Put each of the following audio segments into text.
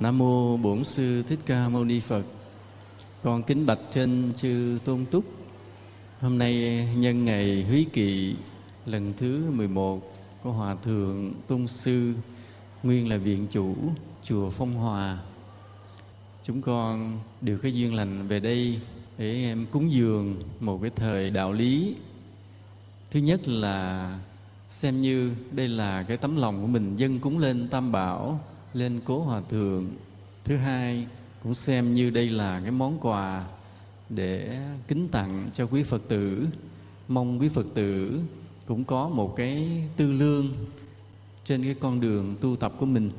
Nam mô Bổn sư Thích Ca Mâu Ni Phật. Con kính bạch trên chư Tôn Túc. Hôm nay nhân ngày Húy Kỵ, lần thứ 11 của Hòa thượng Tôn sư, nguyên là viện chủ chùa Phong Hòa. Chúng con đều có duyên lành về đây để em cúng dường một cái thời đạo lý. Thứ nhất là xem như đây là cái tấm lòng của mình dân cúng lên Tam Bảo lên cố hòa thượng. Thứ hai cũng xem như đây là cái món quà để kính tặng cho quý phật tử. Mong quý phật tử cũng có một cái tư lương trên cái con đường tu tập của mình.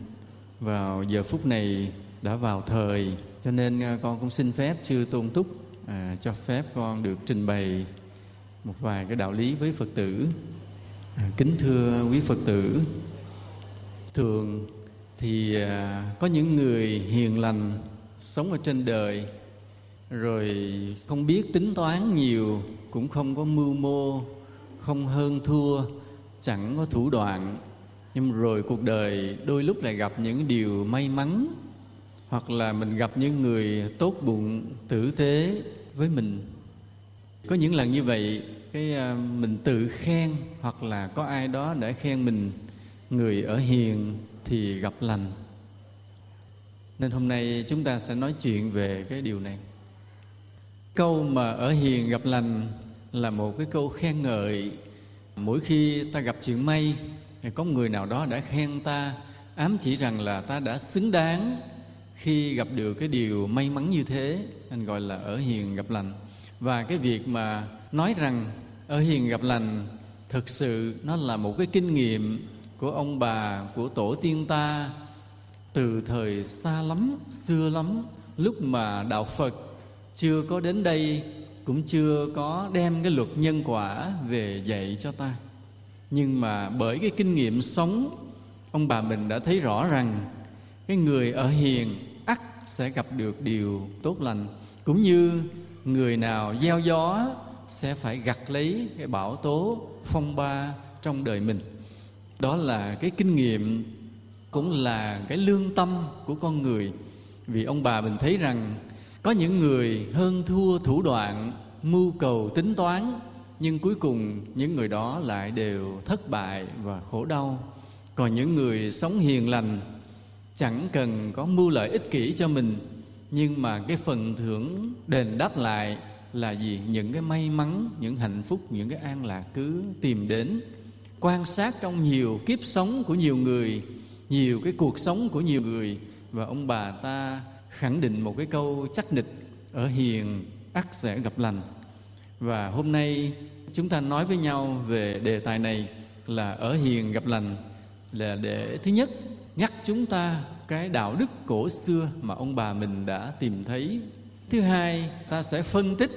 Vào giờ phút này đã vào thời cho nên à, con cũng xin phép chư tôn túc à, cho phép con được trình bày một vài cái đạo lý với phật tử. À, kính thưa quý phật tử thường thì à, có những người hiền lành sống ở trên đời, rồi không biết tính toán nhiều, cũng không có mưu mô, không hơn thua, chẳng có thủ đoạn. Nhưng rồi cuộc đời đôi lúc lại gặp những điều may mắn, hoặc là mình gặp những người tốt bụng, tử tế với mình. Có những lần như vậy, cái à, mình tự khen, hoặc là có ai đó đã khen mình người ở hiền thì gặp lành. Nên hôm nay chúng ta sẽ nói chuyện về cái điều này. Câu mà ở hiền gặp lành là một cái câu khen ngợi. Mỗi khi ta gặp chuyện may thì có người nào đó đã khen ta, ám chỉ rằng là ta đã xứng đáng khi gặp được cái điều may mắn như thế anh gọi là ở hiền gặp lành. Và cái việc mà nói rằng ở hiền gặp lành, thực sự nó là một cái kinh nghiệm của ông bà, của tổ tiên ta. Từ thời xa lắm, xưa lắm, lúc mà đạo phật chưa có đến đây, cũng chưa có đem cái luật nhân quả về dạy cho ta. Nhưng mà bởi cái kinh nghiệm sống, ông bà mình đã thấy rõ rằng cái người ở hiền ắt sẽ gặp được điều tốt lành, cũng như người nào gieo gió sẽ phải gặt lấy cái bão tố phong ba trong đời mình đó là cái kinh nghiệm, cũng là cái lương tâm của con người. Vì ông bà mình thấy rằng có những người hơn thua thủ đoạn, mưu cầu tính toán, nhưng cuối cùng những người đó lại đều thất bại và khổ đau. Còn những người sống hiền lành chẳng cần có mưu lợi ích kỷ cho mình, nhưng mà cái phần thưởng đền đáp lại là gì những cái may mắn, những hạnh phúc, những cái an lạc cứ tìm đến quan sát trong nhiều kiếp sống của nhiều người, nhiều cái cuộc sống của nhiều người. Và ông bà ta khẳng định một cái câu chắc nịch, ở hiền ắt sẽ gặp lành. Và hôm nay chúng ta nói với nhau về đề tài này là ở hiền gặp lành là để thứ nhất nhắc chúng ta cái đạo đức cổ xưa mà ông bà mình đã tìm thấy. Thứ hai, ta sẽ phân tích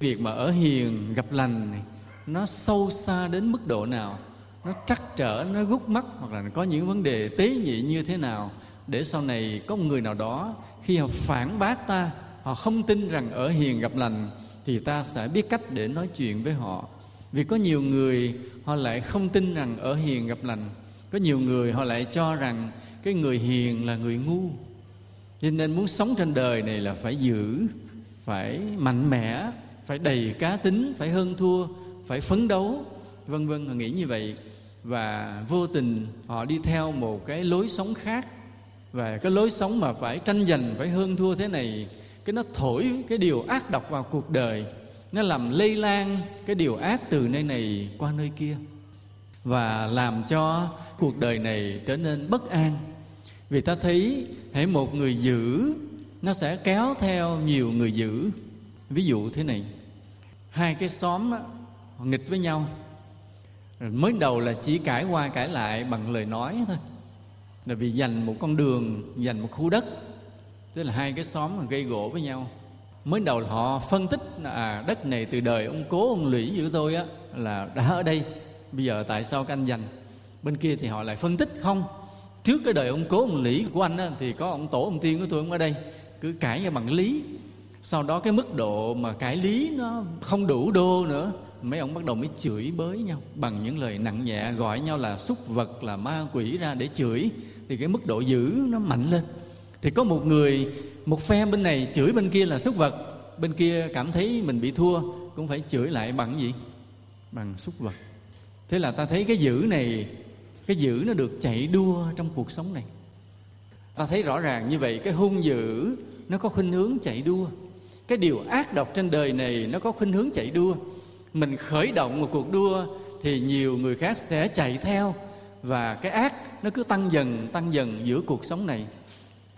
việc mà ở hiền gặp lành này nó sâu xa đến mức độ nào? Nó trắc trở, nó gút mắt, hoặc là có những vấn đề tế nhị như thế nào? Để sau này có một người nào đó, khi họ phản bác ta, họ không tin rằng ở hiền gặp lành, thì ta sẽ biết cách để nói chuyện với họ. Vì có nhiều người, họ lại không tin rằng ở hiền gặp lành. Có nhiều người, họ lại cho rằng cái người hiền là người ngu. Cho nên muốn sống trên đời này là phải giữ, phải mạnh mẽ, phải đầy cá tính, phải hơn thua phải phấn đấu vân vân họ nghĩ như vậy. Và vô tình họ đi theo một cái lối sống khác. Và cái lối sống mà phải tranh giành phải hơn thua thế này cái nó thổi cái điều ác độc vào cuộc đời. Nó làm lây lan cái điều ác từ nơi này qua nơi kia. Và làm cho cuộc đời này trở nên bất an. Vì ta thấy hãy một người giữ nó sẽ kéo theo nhiều người giữ. Ví dụ thế này hai cái xóm đó, nghịch với nhau. Mới đầu là chỉ cãi qua cãi lại bằng lời nói thôi. Là vì dành một con đường dành một khu đất. Tức là hai cái xóm mà gây gỗ với nhau. Mới đầu là họ phân tích là à, đất này từ đời ông cố ông lũy giữa tôi á là đã ở đây. Bây giờ tại sao các anh dành bên kia thì họ lại phân tích không trước cái đời ông cố ông lũy của anh á, thì có ông tổ ông tiên của tôi ông ở đây. Cứ cãi nhau bằng lý. Sau đó cái mức độ mà cãi lý nó không đủ đô nữa mấy ông bắt đầu mới chửi bới nhau. Bằng những lời nặng nhẹ, gọi nhau là súc vật, là ma quỷ ra để chửi. Thì cái mức độ dữ nó mạnh lên. Thì có một người, một phe bên này chửi bên kia là súc vật. Bên kia cảm thấy mình bị thua, cũng phải chửi lại bằng gì? Bằng súc vật. Thế là ta thấy cái dữ này, cái dữ nó được chạy đua trong cuộc sống này. Ta thấy rõ ràng như vậy, cái hung dữ nó có khuynh hướng chạy đua. Cái điều ác độc trên đời này nó có khuynh hướng chạy đua mình khởi động một cuộc đua thì nhiều người khác sẽ chạy theo. Và cái ác nó cứ tăng dần tăng dần giữa cuộc sống này.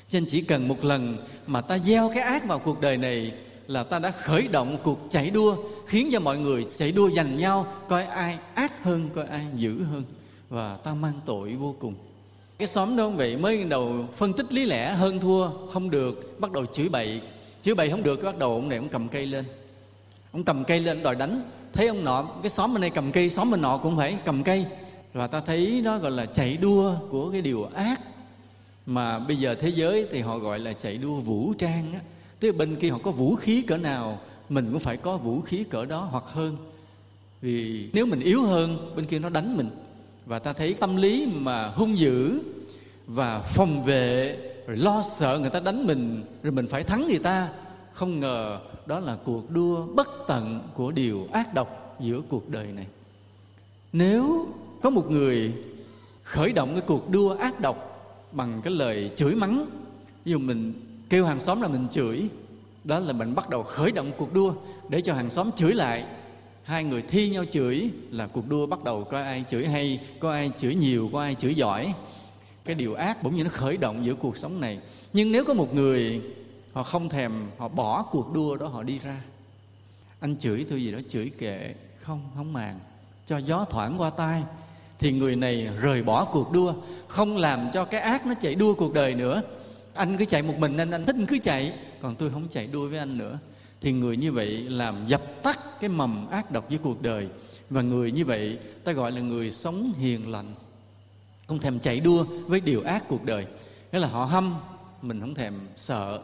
Cho nên chỉ cần một lần mà ta gieo cái ác vào cuộc đời này là ta đã khởi động một cuộc chạy đua, khiến cho mọi người chạy đua giành nhau, coi ai ác hơn, coi ai dữ hơn, và ta mang tội vô cùng. Cái xóm đó không vậy? Mới đầu phân tích lý lẽ hơn thua, không được, bắt đầu chửi bậy. Chửi bậy không được bắt đầu ông này ông cầm cây lên. Ông cầm cây lên đòi đánh thấy ông nọ, cái xóm bên này cầm cây, xóm bên nọ cũng phải cầm cây. Và ta thấy nó gọi là chạy đua của cái điều ác. Mà bây giờ thế giới thì họ gọi là chạy đua vũ trang á. Tức bên kia họ có vũ khí cỡ nào, mình cũng phải có vũ khí cỡ đó hoặc hơn. Vì nếu mình yếu hơn, bên kia nó đánh mình. Và ta thấy tâm lý mà hung dữ và phòng vệ, rồi lo sợ người ta đánh mình, rồi mình phải thắng người ta, không ngờ đó là cuộc đua bất tận của điều ác độc giữa cuộc đời này. Nếu có một người khởi động cái cuộc đua ác độc bằng cái lời chửi mắng, ví dụ mình kêu hàng xóm là mình chửi, đó là mình bắt đầu khởi động cuộc đua để cho hàng xóm chửi lại. Hai người thi nhau chửi là cuộc đua bắt đầu có ai chửi hay, có ai chửi nhiều, có ai chửi giỏi. Cái điều ác bỗng nhiên nó khởi động giữa cuộc sống này. Nhưng nếu có một người họ không thèm, họ bỏ cuộc đua đó, họ đi ra. Anh chửi tôi gì đó, chửi kệ, không không màng. Cho gió thoảng qua tai, thì người này rời bỏ cuộc đua, không làm cho cái ác nó chạy đua cuộc đời nữa. Anh cứ chạy một mình anh anh thích anh cứ chạy, còn tôi không chạy đua với anh nữa. Thì người như vậy làm dập tắt cái mầm ác độc với cuộc đời, và người như vậy ta gọi là người sống hiền lành. Không thèm chạy đua với điều ác cuộc đời. Nghĩa là họ hâm, mình không thèm sợ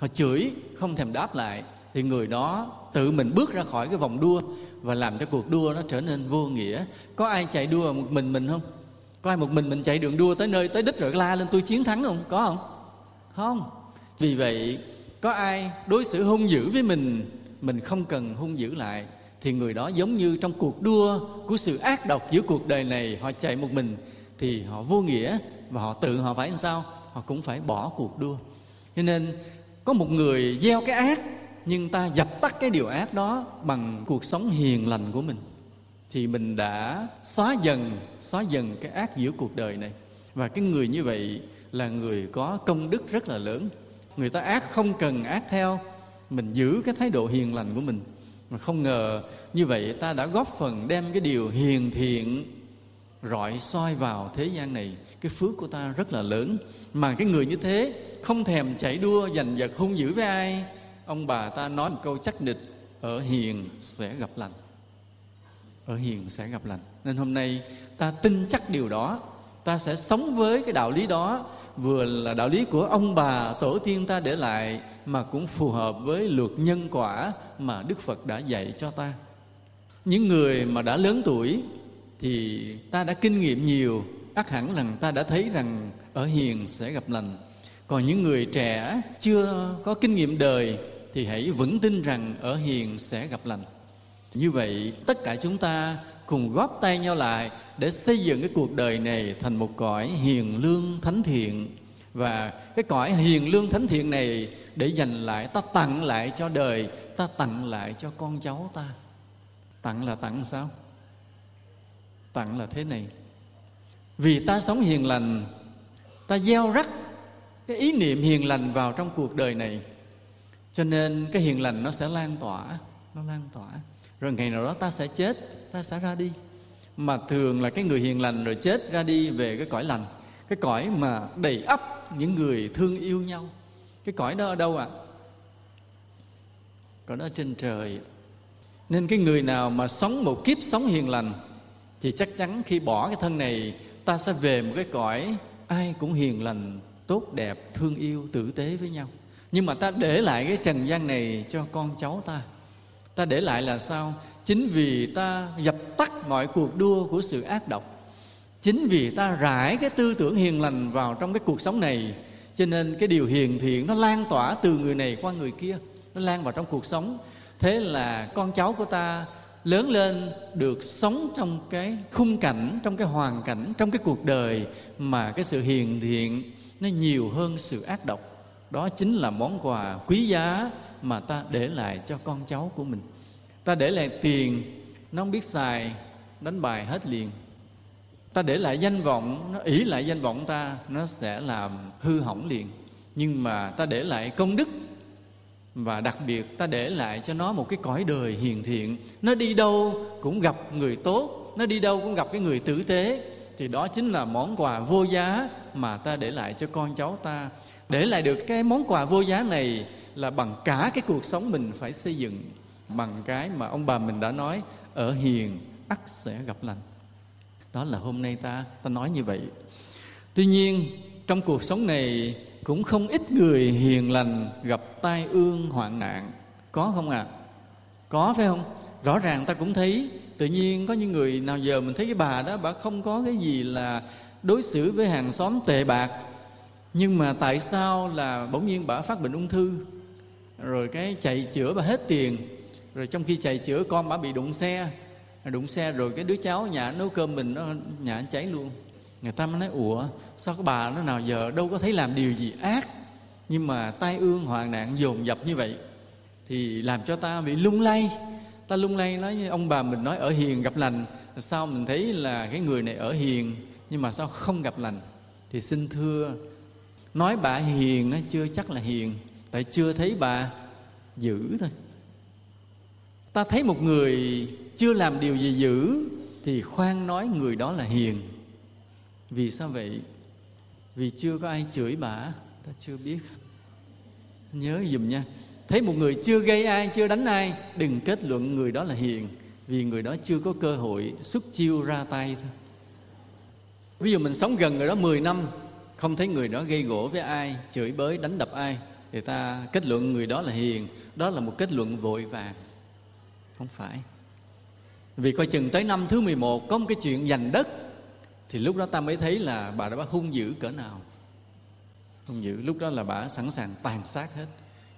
họ chửi, không thèm đáp lại. Thì người đó tự mình bước ra khỏi cái vòng đua và làm cho cuộc đua nó trở nên vô nghĩa. Có ai chạy đua một mình mình không? Có ai một mình mình chạy đường đua tới nơi tới đích rồi la lên tôi chiến thắng không? Có không? Không. Vì vậy, có ai đối xử hung dữ với mình mình không cần hung dữ lại, thì người đó giống như trong cuộc đua của sự ác độc giữa cuộc đời này, họ chạy một mình thì họ vô nghĩa và họ tự họ phải làm sao? Họ cũng phải bỏ cuộc đua. Cho nên có một người gieo cái ác, nhưng ta dập tắt cái điều ác đó bằng cuộc sống hiền lành của mình, thì mình đã xóa dần xóa dần cái ác giữa cuộc đời này. Và cái người như vậy là người có công đức rất là lớn. Người ta ác không cần ác theo, mình giữ cái thái độ hiền lành của mình. Mà không ngờ như vậy ta đã góp phần đem cái điều hiền thiện rọi soi vào thế gian này, cái phước của ta rất là lớn. Mà cái người như thế không thèm chạy đua, giành giật, hung dữ với ai? Ông bà ta nói một câu chắc nịch, ở hiền sẽ gặp lành. Ở hiền sẽ gặp lành. Nên hôm nay ta tin chắc điều đó. Ta sẽ sống với cái đạo lý đó. Vừa là đạo lý của ông bà tổ tiên ta để lại, mà cũng phù hợp với luật nhân quả mà đức phật đã dạy cho ta. Những người mà đã lớn tuổi thì ta đã kinh nghiệm nhiều ắt hẳn rằng ta đã thấy rằng ở hiền sẽ gặp lành. Còn những người trẻ chưa có kinh nghiệm đời thì hãy vững tin rằng ở hiền sẽ gặp lành. Như vậy, tất cả chúng ta cùng góp tay nhau lại để xây dựng cái cuộc đời này thành một cõi hiền lương thánh thiện. Và cái cõi hiền lương thánh thiện này để dành lại, ta tặng lại cho đời, ta tặng lại cho con cháu ta. Tặng là tặng sao? Tặng là thế này. Vì ta sống hiền lành, ta gieo rắc cái ý niệm hiền lành vào trong cuộc đời này, cho nên cái hiền lành nó sẽ lan tỏa, nó lan tỏa. Rồi ngày nào đó ta sẽ chết, ta sẽ ra đi. Mà thường là cái người hiền lành rồi chết ra đi về cái cõi lành, cái cõi mà đầy ắp những người thương yêu nhau. Cái cõi đó ở đâu ạ? À? cõi đó trên trời. Nên cái người nào mà sống một kiếp sống hiền lành thì chắc chắn khi bỏ cái thân này, ta sẽ về một cái cõi ai cũng hiền lành, tốt đẹp, thương yêu, tử tế với nhau. Nhưng mà ta để lại cái trần gian này cho con cháu ta. Ta để lại là sao? Chính vì ta dập tắt mọi cuộc đua của sự ác độc. Chính vì ta rải cái tư tưởng hiền lành vào trong cái cuộc sống này. Cho nên cái điều hiền thiện nó lan tỏa từ người này qua người kia. Nó lan vào trong cuộc sống. Thế là con cháu của ta lớn lên được sống trong cái khung cảnh, trong cái hoàn cảnh, trong cái cuộc đời mà cái sự hiền thiện nó nhiều hơn sự ác độc. Đó chính là món quà quý giá mà ta để lại cho con cháu của mình. Ta để lại tiền, nó không biết xài, đánh bài hết liền. Ta để lại danh vọng, nó ỷ lại danh vọng ta, nó sẽ làm hư hỏng liền. Nhưng mà ta để lại công đức và đặc biệt ta để lại cho nó một cái cõi đời hiền thiện. Nó đi đâu cũng gặp người tốt, nó đi đâu cũng gặp cái người tử tế. Thì đó chính là món quà vô giá mà ta để lại cho con cháu ta. Để lại được cái món quà vô giá này là bằng cả cái cuộc sống mình phải xây dựng, bằng cái mà ông bà mình đã nói, ở hiền, ắt sẽ gặp lành. Đó là hôm nay ta ta nói như vậy. Tuy nhiên, trong cuộc sống này cũng không ít người hiền lành gặp tai ương hoạn nạn. Có không ạ? À? có, phải không? Rõ ràng ta cũng thấy. Tự nhiên có những người nào giờ mình thấy cái bà đó, bà không có cái gì là đối xử với hàng xóm tệ bạc. Nhưng mà tại sao là bỗng nhiên bà phát bệnh ung thư? Rồi cái chạy chữa bà hết tiền. Rồi trong khi chạy chữa con bà bị đụng xe. Đụng xe rồi cái đứa cháu nhà nấu cơm mình nó nhà cháy luôn người ta mới nói, ủa, sao cái bà nó nào giờ đâu có thấy làm điều gì ác? Nhưng mà tai ương hoạn nạn dồn dập như vậy thì làm cho ta bị lung lay. Ta lung lay nói như ông bà mình nói, ở hiền gặp lành. Sao mình thấy là cái người này ở hiền, nhưng mà sao không gặp lành? Thì xin thưa, nói bà hiền chưa chắc là hiền, tại chưa thấy bà dữ thôi. Ta thấy một người chưa làm điều gì dữ thì khoan nói người đó là hiền vì sao vậy? Vì chưa có ai chửi bà? Ta chưa biết. Nhớ dùm nha. Thấy một người chưa gây ai, chưa đánh ai, đừng kết luận người đó là hiền, vì người đó chưa có cơ hội xuất chiêu ra tay thôi. Ví dụ mình sống gần người đó 10 năm, không thấy người đó gây gỗ với ai, chửi bới, đánh đập ai, thì ta kết luận người đó là hiền. Đó là một kết luận vội vàng. Không phải. Vì coi chừng tới năm thứ 11 có một cái chuyện giành đất thì lúc đó ta mới thấy là bà đã hung dữ cỡ nào. Hung dữ lúc đó là bà sẵn sàng tàn sát hết.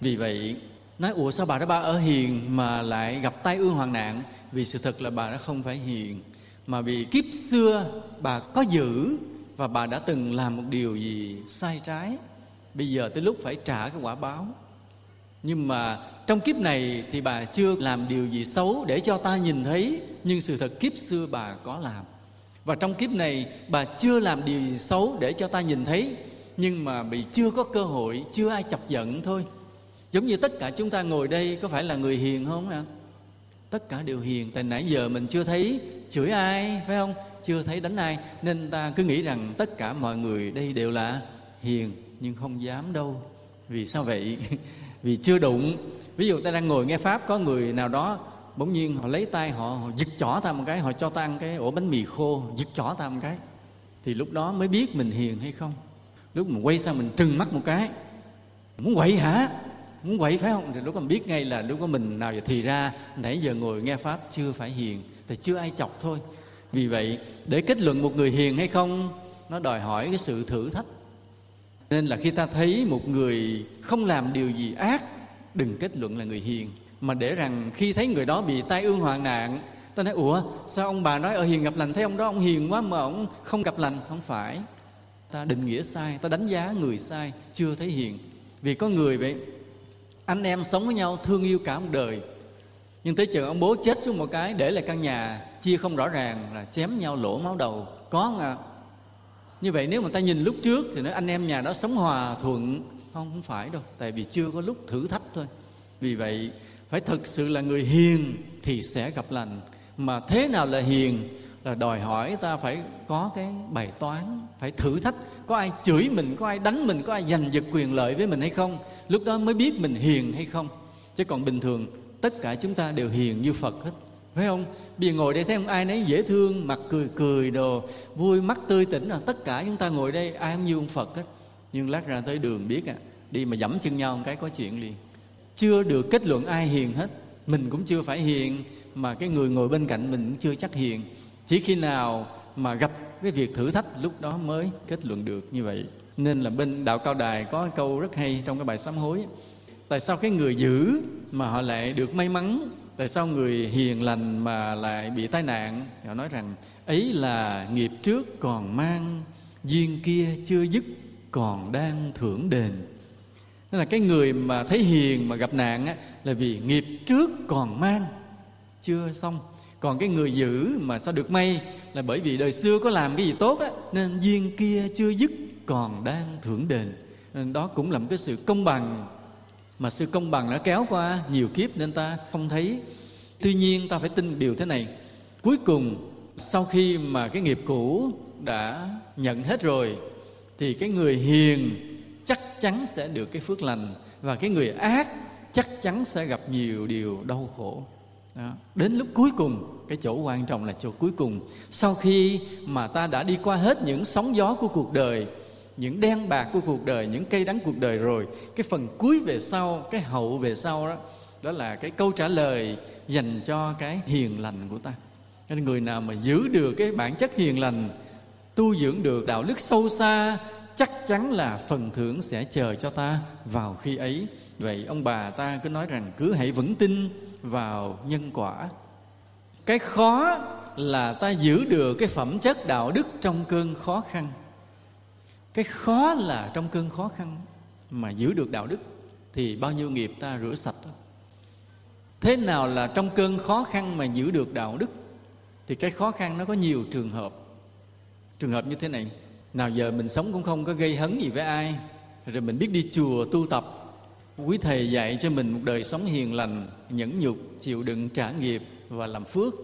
Vì vậy nói ủa sao bà đó ba ở hiền mà lại gặp tai ương hoàng nạn? Vì sự thật là bà đã không phải hiền mà vì kiếp xưa bà có giữ và bà đã từng làm một điều gì sai trái. Bây giờ tới lúc phải trả cái quả báo. Nhưng mà trong kiếp này thì bà chưa làm điều gì xấu để cho ta nhìn thấy nhưng sự thật kiếp xưa bà có làm và trong kiếp này, bà chưa làm điều gì xấu để cho ta nhìn thấy, nhưng mà bị chưa có cơ hội, chưa ai chọc giận thôi. Giống như tất cả chúng ta ngồi đây, có phải là người hiền không ạ tất cả đều hiền, tại nãy giờ mình chưa thấy chửi ai, phải không? Chưa thấy đánh ai. Nên ta cứ nghĩ rằng tất cả mọi người đây đều là hiền, nhưng không dám đâu. Vì sao vậy? Vì chưa đụng. Ví dụ ta đang ngồi nghe pháp, có người nào đó bỗng nhiên họ lấy tay họ, họ giật chỏ ta một cái họ cho ta ăn cái ổ bánh mì khô giật chỏ ta một cái. Thì lúc đó mới biết mình hiền hay không. Lúc mà quay sang mình trừng mắt một cái muốn quậy hả? Muốn quậy phải không? Thì lúc đó mình biết ngay là lúc đó mình nào thì ra nãy giờ ngồi nghe pháp chưa phải hiền thì chưa ai chọc thôi. Vì vậy để kết luận một người hiền hay không nó đòi hỏi cái sự thử thách. Nên là khi ta thấy một người không làm điều gì ác đừng kết luận là người hiền mà để rằng khi thấy người đó bị tai ương hoạn nạn, ta nói, ủa, sao ông bà nói ở hiền gặp lành, thấy ông đó ông hiền quá mà ông không gặp lành? Không phải, ta định nghĩa sai, ta đánh giá người sai, chưa thấy hiền. Vì có người vậy, anh em sống với nhau thương yêu cả một đời. Nhưng tới chừng ông bố chết xuống một cái, để lại căn nhà, chia không rõ ràng là chém nhau lỗ máu đầu. Có không à như vậy nếu mà ta nhìn lúc trước thì nói anh em nhà đó sống hòa thuận. Không không phải đâu, tại vì chưa có lúc thử thách thôi. Vì vậy phải thực sự là người hiền thì sẽ gặp lành. Mà thế nào là hiền? Là đòi hỏi ta phải có cái bài toán, phải thử thách. Có ai chửi mình, có ai đánh mình, có ai giành giật quyền lợi với mình hay không? Lúc đó mới biết mình hiền hay không. Chứ còn bình thường, tất cả chúng ta đều hiền như phật hết. Phải không? Bây giờ ngồi đây, thấy không? Ai nấy dễ thương, mặt cười cười đồ, vui mắt tươi tỉnh là tất cả chúng ta ngồi đây, ai cũng như ông phật hết. Nhưng lát ra tới đường biết à đi mà dẫm chân nhau một cái có chuyện liền chưa được kết luận ai hiền hết. Mình cũng chưa phải hiền, mà cái người ngồi bên cạnh mình cũng chưa chắc hiền. Chỉ khi nào mà gặp cái việc thử thách, lúc đó mới kết luận được như vậy. Nên là bên đạo cao đài có câu rất hay trong cái bài sám hối. Tại sao cái người dữ mà họ lại được may mắn? Tại sao người hiền lành mà lại bị tai nạn? Họ nói rằng, ấy là nghiệp trước còn mang, duyên kia chưa dứt, còn đang thưởng đền. Nên là cái người mà thấy hiền mà gặp nạn á, là vì nghiệp trước còn mang chưa xong. Còn cái người giữ mà sao được may là bởi vì đời xưa có làm cái gì tốt á nên duyên kia chưa dứt còn đang thưởng đền. Nên đó cũng là một cái sự công bằng. Mà sự công bằng đã kéo qua nhiều kiếp nên ta không thấy. Tuy nhiên ta phải tin điều thế này. Cuối cùng sau khi mà cái nghiệp cũ đã nhận hết rồi thì cái người hiền chắc chắn sẽ được cái phước lành. Và cái người ác chắc chắn sẽ gặp nhiều điều đau khổ. Đó. đến lúc cuối cùng, cái chỗ quan trọng là chỗ cuối cùng. Sau khi mà ta đã đi qua hết những sóng gió của cuộc đời, những đen bạc của cuộc đời, những cây đắng cuộc đời rồi, cái phần cuối về sau, cái hậu về sau đó đó là cái câu trả lời dành cho cái hiền lành của ta. Nên người nào mà giữ được cái bản chất hiền lành, tu dưỡng được đạo đức sâu xa chắc chắn là phần thưởng sẽ chờ cho ta vào khi ấy. Vậy ông bà ta cứ nói rằng cứ hãy vững tin vào nhân quả. Cái khó là ta giữ được cái phẩm chất đạo đức trong cơn khó khăn. Cái khó là trong cơn khó khăn mà giữ được đạo đức thì bao nhiêu nghiệp ta rửa sạch thế nào là trong cơn khó khăn mà giữ được đạo đức? Thì cái khó khăn nó có nhiều trường hợp. Trường hợp như thế này nào giờ mình sống cũng không có gây hấn gì với ai. Rồi mình biết đi chùa tu tập. Quý thầy dạy cho mình một đời sống hiền lành, nhẫn nhục, chịu đựng trả nghiệp và làm phước.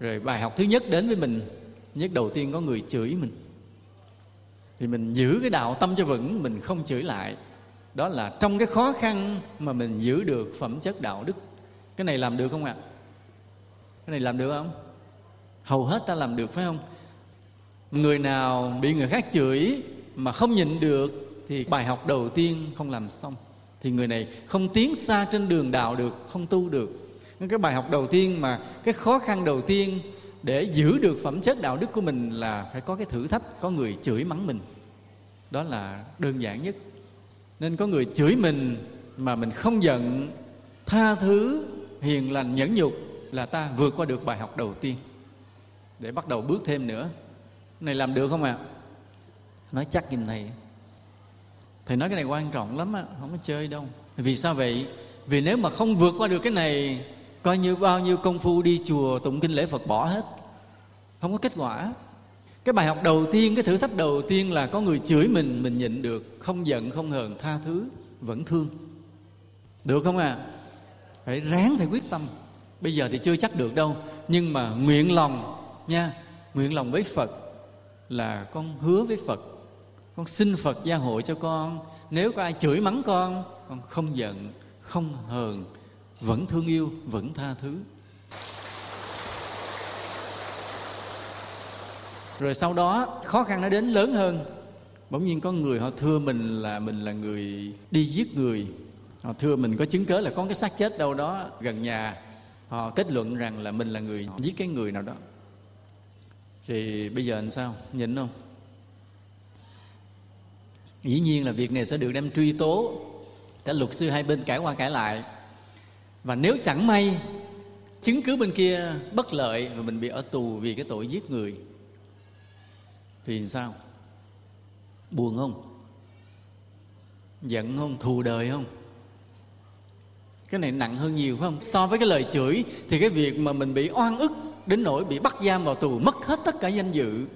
Rồi bài học thứ nhất đến với mình. Nhất đầu tiên có người chửi mình. Thì mình giữ cái đạo tâm cho vững, mình không chửi lại. Đó là trong cái khó khăn mà mình giữ được phẩm chất đạo đức. Cái này làm được không ạ? Cái này làm được không? Hầu hết ta làm được, phải không? Người nào bị người khác chửi mà không nhịn được thì bài học đầu tiên không làm xong. Thì người này không tiến xa trên đường đạo được, không tu được. Cái bài học đầu tiên mà, cái khó khăn đầu tiên để giữ được phẩm chất đạo đức của mình là phải có cái thử thách, có người chửi mắng mình. Đó là đơn giản nhất. Nên có người chửi mình mà mình không giận, tha thứ, hiền lành, nhẫn nhục là ta vượt qua được bài học đầu tiên. Để bắt đầu bước thêm nữa này làm được không ạ? À? nói chắc giùm thầy. Thầy nói cái này quan trọng lắm á, không có chơi đâu. Vì sao vậy? Vì nếu mà không vượt qua được cái này, coi như bao nhiêu công phu đi chùa, tụng kinh lễ phật bỏ hết. Không có kết quả. Cái bài học đầu tiên, cái thử thách đầu tiên là có người chửi mình mình nhịn được, không giận, không hờn, tha thứ, vẫn thương. Được không à phải ráng, phải quyết tâm. Bây giờ thì chưa chắc được đâu, nhưng mà nguyện lòng nha, nguyện lòng với phật là con hứa với phật. Con xin phật gia hộ cho con. Nếu có ai chửi mắng con con không giận, không hờn, vẫn thương yêu, vẫn tha thứ. Rồi sau đó, khó khăn nó đến lớn hơn. Bỗng nhiên có người họ thưa mình là mình là người đi giết người. Họ thưa mình có chứng cớ là có cái xác chết đâu đó gần nhà. Họ kết luận rằng là mình là người giết cái người nào đó thì bây giờ làm sao? Nhịn không? Dĩ nhiên là việc này sẽ được đem truy tố cả luật sư hai bên cãi qua cãi lại. Và nếu chẳng may chứng cứ bên kia bất lợi và mình bị ở tù vì cái tội giết người, thì sao? Buồn không? Giận không? Thù đời không? Cái này nặng hơn nhiều phải không? So với cái lời chửi thì cái việc mà mình bị oan ức đến nỗi bị bắt giam vào tù, mất hết tất cả danh dự,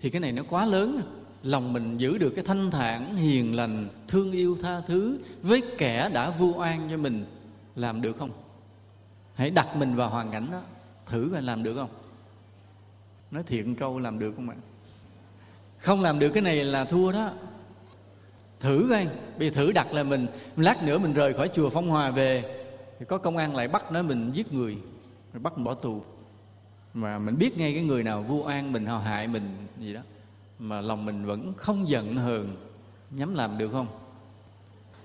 thì cái này nó quá lớn. Lòng mình giữ được cái thanh thản, hiền lành, thương yêu tha thứ với kẻ đã vu oan cho mình, làm được không? Hãy đặt mình vào hoàn cảnh đó, thử coi làm được không? Nói thiện câu làm được không ạ? Không làm được cái này là thua đó. Thử coi, bây thử đặt là mình. Lát nữa mình rời khỏi chùa phong hòa về, thì có công an lại bắt nói mình giết người, rồi bắt mình bỏ tù mà mình biết ngay cái người nào vu oan, mình họ hại, mình gì đó, mà lòng mình vẫn không giận hờn, nhắm làm được không?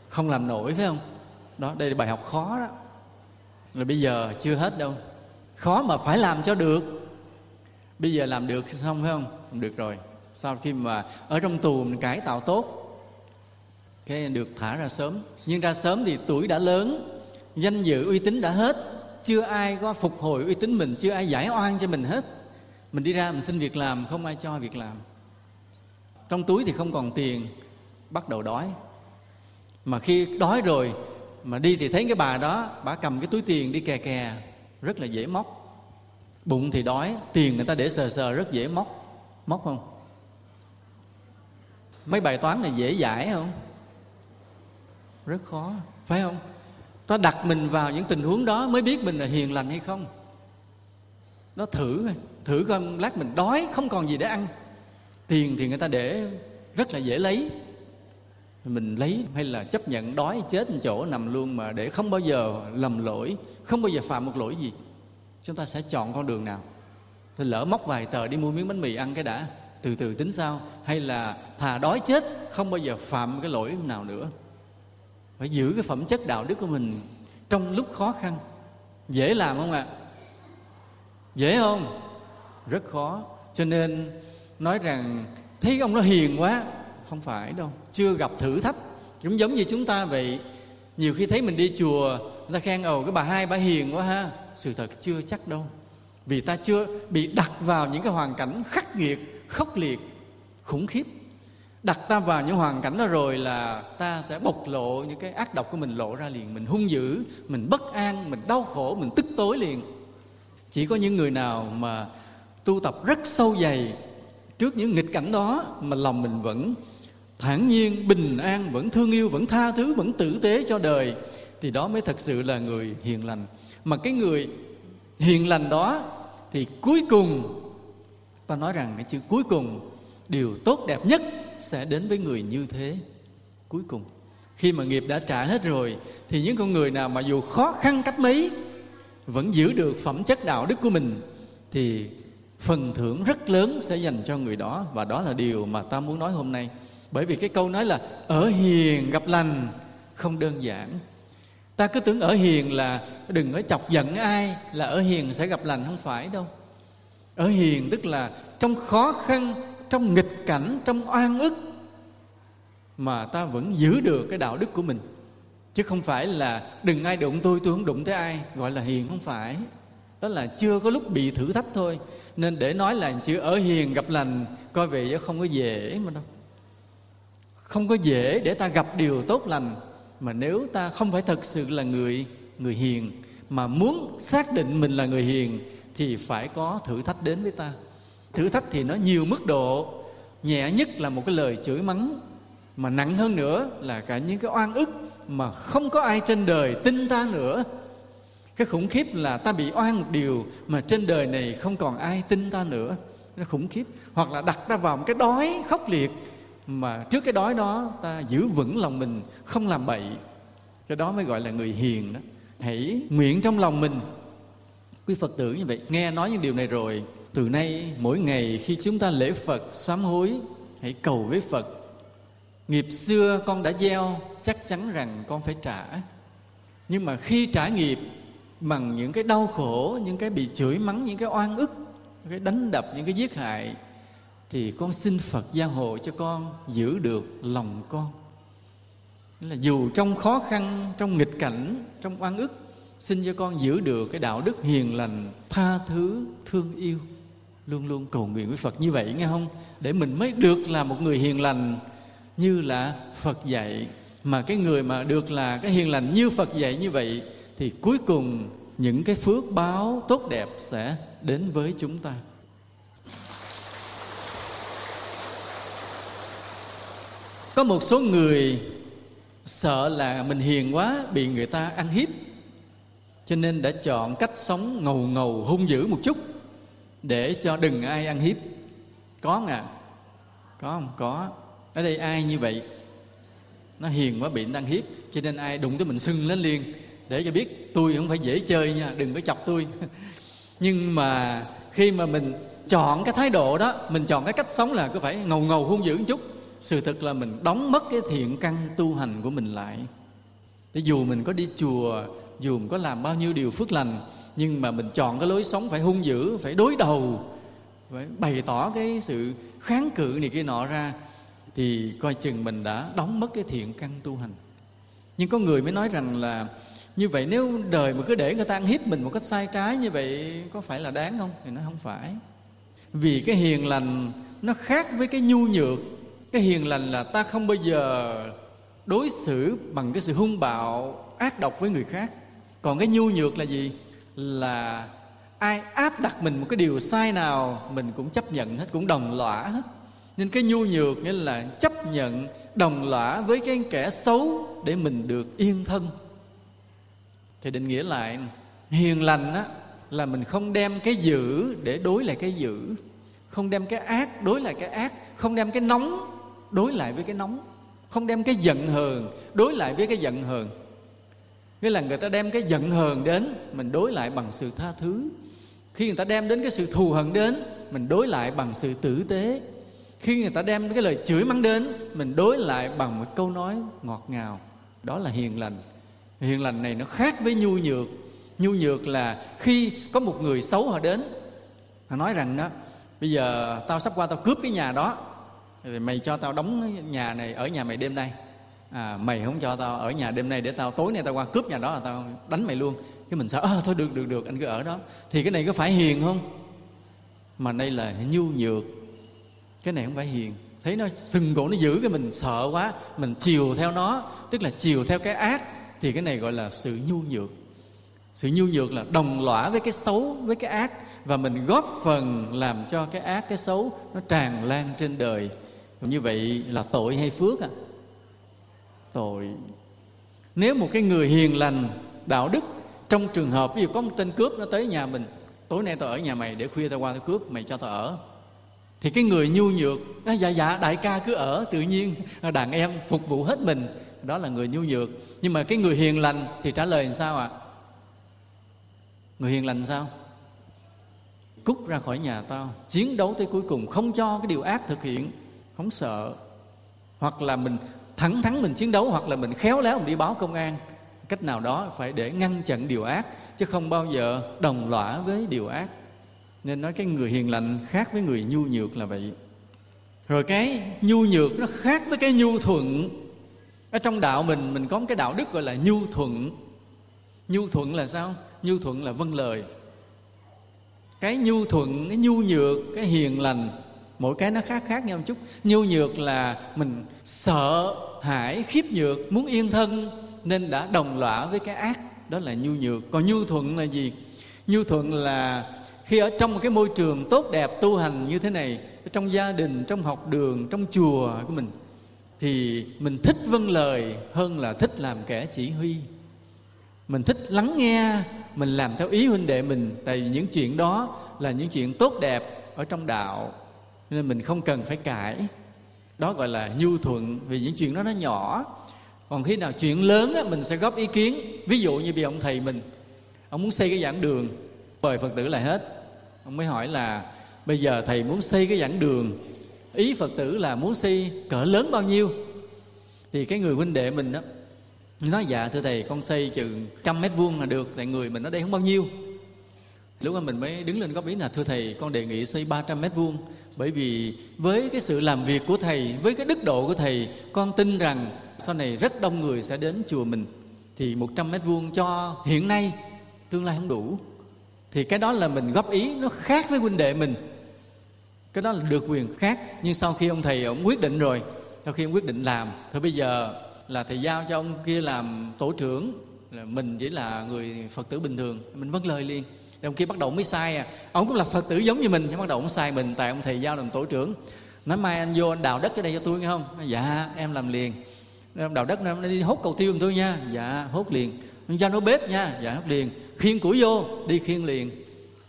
Không làm nổi, phải không? Đó, đây là bài học khó đó. Rồi bây giờ chưa hết đâu. Khó mà phải làm cho được. Bây giờ làm được xong, phải không? Được rồi. Sau khi mà ở trong tù mình cải tạo tốt, cái được thả ra sớm. Nhưng ra sớm thì tuổi đã lớn, danh dự, uy tín đã hết chưa ai có phục hồi uy tín mình, chưa ai giải oan cho mình hết. Mình đi ra mình xin việc làm, không ai cho việc làm. Trong túi thì không còn tiền, bắt đầu đói. Mà khi đói rồi, mà đi thì thấy cái bà đó, bà cầm cái túi tiền đi kè kè, rất là dễ móc. Bụng thì đói, tiền người ta để sờ sờ rất dễ móc. Móc không? Mấy bài toán này dễ giải không? Rất khó, phải không? Ta đặt mình vào những tình huống đó mới biết mình là hiền lành hay không. Nó thử thử coi, lát mình đói, không còn gì để ăn. Tiền thì người ta để rất là dễ lấy. Mình lấy hay là chấp nhận đói, chết một chỗ, nằm luôn mà để không bao giờ lầm lỗi, không bao giờ phạm một lỗi gì. Chúng ta sẽ chọn con đường nào? Thì lỡ móc vài tờ đi mua miếng bánh mì ăn cái đã. Từ từ tính sao hay là thà đói chết, không bao giờ phạm cái lỗi nào nữa phải giữ cái phẩm chất đạo đức của mình trong lúc khó khăn. Dễ làm không ạ? Dễ không? Rất khó. Cho nên nói rằng, thấy ông nó hiền quá. Không phải đâu. Chưa gặp thử thách. Cũng giống như chúng ta vậy. Nhiều khi thấy mình đi chùa, người ta khen, ồ, cái bà hai, bà hiền quá ha. Sự thật chưa chắc đâu. Vì ta chưa bị đặt vào những cái hoàn cảnh khắc nghiệt, khốc liệt, khủng khiếp đặt ta vào những hoàn cảnh đó rồi là ta sẽ bộc lộ những cái ác độc của mình, lộ ra liền. Mình hung dữ, mình bất an, mình đau khổ, mình tức tối liền. Chỉ có những người nào mà tu tập rất sâu dày trước những nghịch cảnh đó mà lòng mình vẫn thản nhiên, bình an, vẫn thương yêu, vẫn tha thứ, vẫn tử tế cho đời, thì đó mới thật sự là người hiền lành. Mà cái người hiền lành đó thì cuối cùng, ta nói rằng cái chữ cuối cùng, điều tốt đẹp nhất sẽ đến với người như thế cuối cùng. Khi mà nghiệp đã trả hết rồi, thì những con người nào mà dù khó khăn cách mấy, vẫn giữ được phẩm chất đạo đức của mình, thì phần thưởng rất lớn sẽ dành cho người đó. Và đó là điều mà ta muốn nói hôm nay. Bởi vì cái câu nói là, ở hiền gặp lành không đơn giản. Ta cứ tưởng ở hiền là đừng có chọc giận ai, là ở hiền sẽ gặp lành, không phải đâu. Ở hiền tức là trong khó khăn trong nghịch cảnh, trong oan ức, mà ta vẫn giữ được cái đạo đức của mình. Chứ không phải là đừng ai đụng tôi tôi không đụng tới ai, gọi là hiền không phải. Đó là chưa có lúc bị thử thách thôi. Nên để nói là chữ ở hiền gặp lành, coi về chứ không có dễ mà đâu. Không có dễ để ta gặp điều tốt lành, mà nếu ta không phải thật sự là người người hiền, mà muốn xác định mình là người hiền, thì phải có thử thách đến với ta thử thách thì nó nhiều mức độ. Nhẹ nhất là một cái lời chửi mắng, mà nặng hơn nữa là cả những cái oan ức mà không có ai trên đời tin ta nữa. Cái khủng khiếp là ta bị oan một điều mà trên đời này không còn ai tin ta nữa. Nó khủng khiếp. Hoặc là đặt ta vào một cái đói khốc liệt mà trước cái đói đó ta giữ vững lòng mình, không làm bậy. Cái đó mới gọi là người hiền đó. Hãy nguyện trong lòng mình. Quý phật tử như vậy, nghe nói những điều này rồi từ nay, mỗi ngày khi chúng ta lễ phật, sám hối, hãy cầu với phật. Nghiệp xưa con đã gieo, chắc chắn rằng con phải trả. Nhưng mà khi trả nghiệp, bằng những cái đau khổ, những cái bị chửi mắng, những cái oan ức, những cái đánh đập, những cái giết hại, thì con xin phật gia hộ cho con, giữ được lòng con. Là dù trong khó khăn, trong nghịch cảnh, trong oan ức, xin cho con giữ được cái đạo đức hiền lành, tha thứ, thương yêu luôn luôn cầu nguyện với phật như vậy, nghe không? Để mình mới được là một người hiền lành như là phật dạy. Mà cái người mà được là cái hiền lành như phật dạy như vậy, thì cuối cùng những cái phước báo tốt đẹp sẽ đến với chúng ta. Có một số người sợ là mình hiền quá, bị người ta ăn hiếp, cho nên đã chọn cách sống ngầu ngầu, hung dữ một chút để cho đừng ai ăn hiếp. Có không à có không? Có. Ở đây ai như vậy? Nó hiền quá, bị ăn hiếp. Cho nên ai đụng tới mình sưng lên liền. Để cho biết, tôi không phải dễ chơi nha, đừng có chọc tôi. Nhưng mà khi mà mình chọn cái thái độ đó, mình chọn cái cách sống là cứ phải ngầu ngầu hung dữ một chút. Sự thật là mình đóng mất cái thiện căn tu hành của mình lại. Để dù mình có đi chùa, dù mình có làm bao nhiêu điều phước lành nhưng mà mình chọn cái lối sống phải hung dữ, phải đối đầu, phải bày tỏ cái sự kháng cự này kia nọ ra, thì coi chừng mình đã đóng mất cái thiện căn tu hành. Nhưng có người mới nói rằng là như vậy nếu đời mà cứ để người ta ăn hiếp mình một cách sai trái như vậy có phải là đáng không? Thì nó không phải. Vì cái hiền lành nó khác với cái nhu nhược. Cái hiền lành là ta không bao giờ đối xử bằng cái sự hung bạo, ác độc với người khác. Còn cái nhu nhược là gì? Là ai áp đặt mình một cái điều sai nào, mình cũng chấp nhận hết, cũng đồng lõa hết. Nên cái nhu nhược nghĩa là chấp nhận, đồng lõa với cái kẻ xấu để mình được yên thân. Thì định nghĩa lại, hiền lành á, là mình không đem cái dữ để đối lại cái dữ, không đem cái ác đối lại cái ác, không đem cái nóng đối lại với cái nóng, không đem cái giận hờn đối lại với cái giận hờn nghĩa là người ta đem cái giận hờn đến, mình đối lại bằng sự tha thứ. Khi người ta đem đến cái sự thù hận đến, mình đối lại bằng sự tử tế. Khi người ta đem cái lời chửi mắng đến, mình đối lại bằng một câu nói ngọt ngào. Đó là hiền lành. Hiền lành này nó khác với nhu nhược. Nhu nhược là khi có một người xấu họ đến, họ nói rằng đó, bây giờ tao sắp qua tao cướp cái nhà đó, thì mày cho tao đóng nhà này ở nhà mày đêm nay à, mày không cho tao ở nhà đêm nay để tao tối nay tao qua cướp nhà đó là tao đánh mày luôn. Cái mình sợ à, thôi được được được anh cứ ở đó. Thì cái này có phải hiền không? Mà đây là nhu nhược. Cái này không phải hiền. Thấy nó sừng cổ nó giữ cái mình sợ quá mình chiều theo nó tức là chiều theo cái ác thì cái này gọi là sự nhu nhược. Sự nhu nhược là đồng lõa với cái xấu với cái ác và mình góp phần làm cho cái ác cái xấu nó tràn lan trên đời. Như vậy là tội hay phước à? Tội. Nếu một cái người hiền lành đạo đức trong trường hợp ví dụ có một tên cướp nó tới nhà mình tối nay tao ở nhà mày để khuya tao qua tao cướp mày cho tao ở. Thì cái người nhu nhược à, dạ dạ đại ca cứ ở tự nhiên đàn em phục vụ hết mình. Đó là người nhu nhược. Nhưng mà cái người hiền lành thì trả lời làm sao ạ? À? người hiền lành sao? Cút ra khỏi nhà tao chiến đấu tới cuối cùng không cho cái điều ác thực hiện không sợ. Hoặc là mình thẳng thắn mình chiến đấu hoặc là mình khéo léo mình đi báo công an, cách nào đó phải để ngăn chặn điều ác, chứ không bao giờ đồng lõa với điều ác. Nên nói cái người hiền lành khác với người nhu nhược là vậy. Rồi cái nhu nhược nó khác với cái nhu thuận. Ở trong đạo mình mình có một cái đạo đức gọi là nhu thuận. Nhu thuận là sao? Nhu thuận là vâng lời. Cái nhu thuận, cái nhu nhược, cái hiền lành mỗi cái nó khác khác nhau một chút. Nhu nhược là mình sợ hãi, khiếp nhược, muốn yên thân, nên đã đồng lõa với cái ác. Đó là nhu nhược. Còn nhu thuận là gì? Nhu thuận là khi ở trong một cái môi trường tốt đẹp, tu hành như thế này trong gia đình, trong học đường, trong chùa của mình, thì mình thích vâng lời hơn là thích làm kẻ chỉ huy. Mình thích lắng nghe, mình làm theo ý huynh đệ mình. Tại vì những chuyện đó là những chuyện tốt đẹp ở trong đạo nên mình không cần phải cãi. Đó gọi là nhu thuận vì những chuyện đó nó nhỏ. Còn khi nào chuyện lớn á, mình sẽ góp ý kiến. Ví dụ như bị ông thầy mình ông muốn xây cái giảng đường mời phật tử lại hết. Ông mới hỏi là bây giờ thầy muốn xây cái giảng đường ý phật tử là muốn xây cỡ lớn bao nhiêu? Thì cái người huynh đệ mình đó nói dạ thưa thầy con xây chừng trăm mét vuông là được tại người mình ở đây không bao nhiêu. Lúc đó mình mới đứng lên góp ý là thưa thầy con đề nghị xây 300 mét vuông bởi vì với cái sự làm việc của thầy, với cái đức độ của thầy, con tin rằng sau này rất đông người sẽ đến chùa mình. Thì 100 mét vuông cho hiện nay tương lai không đủ. Thì cái đó là mình góp ý, nó khác với huynh đệ mình. Cái đó là được quyền khác, nhưng sau khi ông thầy ông quyết định rồi, sau khi ông quyết định làm, thôi bây giờ là thầy giao cho ông kia làm tổ trưởng, là mình chỉ là người phật tử bình thường, mình vâng lời liền thì ông kia bắt đầu mới sai à. Ông cũng là phật tử giống như mình, nhưng bắt đầu ông sai mình, tại ông thầy giao làm tổ trưởng. Nói mai anh vô anh đào đất cái đây cho tôi nghe không? Dạ em làm liền. Em đào đất em đi hốt cầu tiêu giùm tôi nha. Dạ hốt liền. Cho nó bếp nha. Dạ hốt liền. Khiên củi vô, đi khiên liền.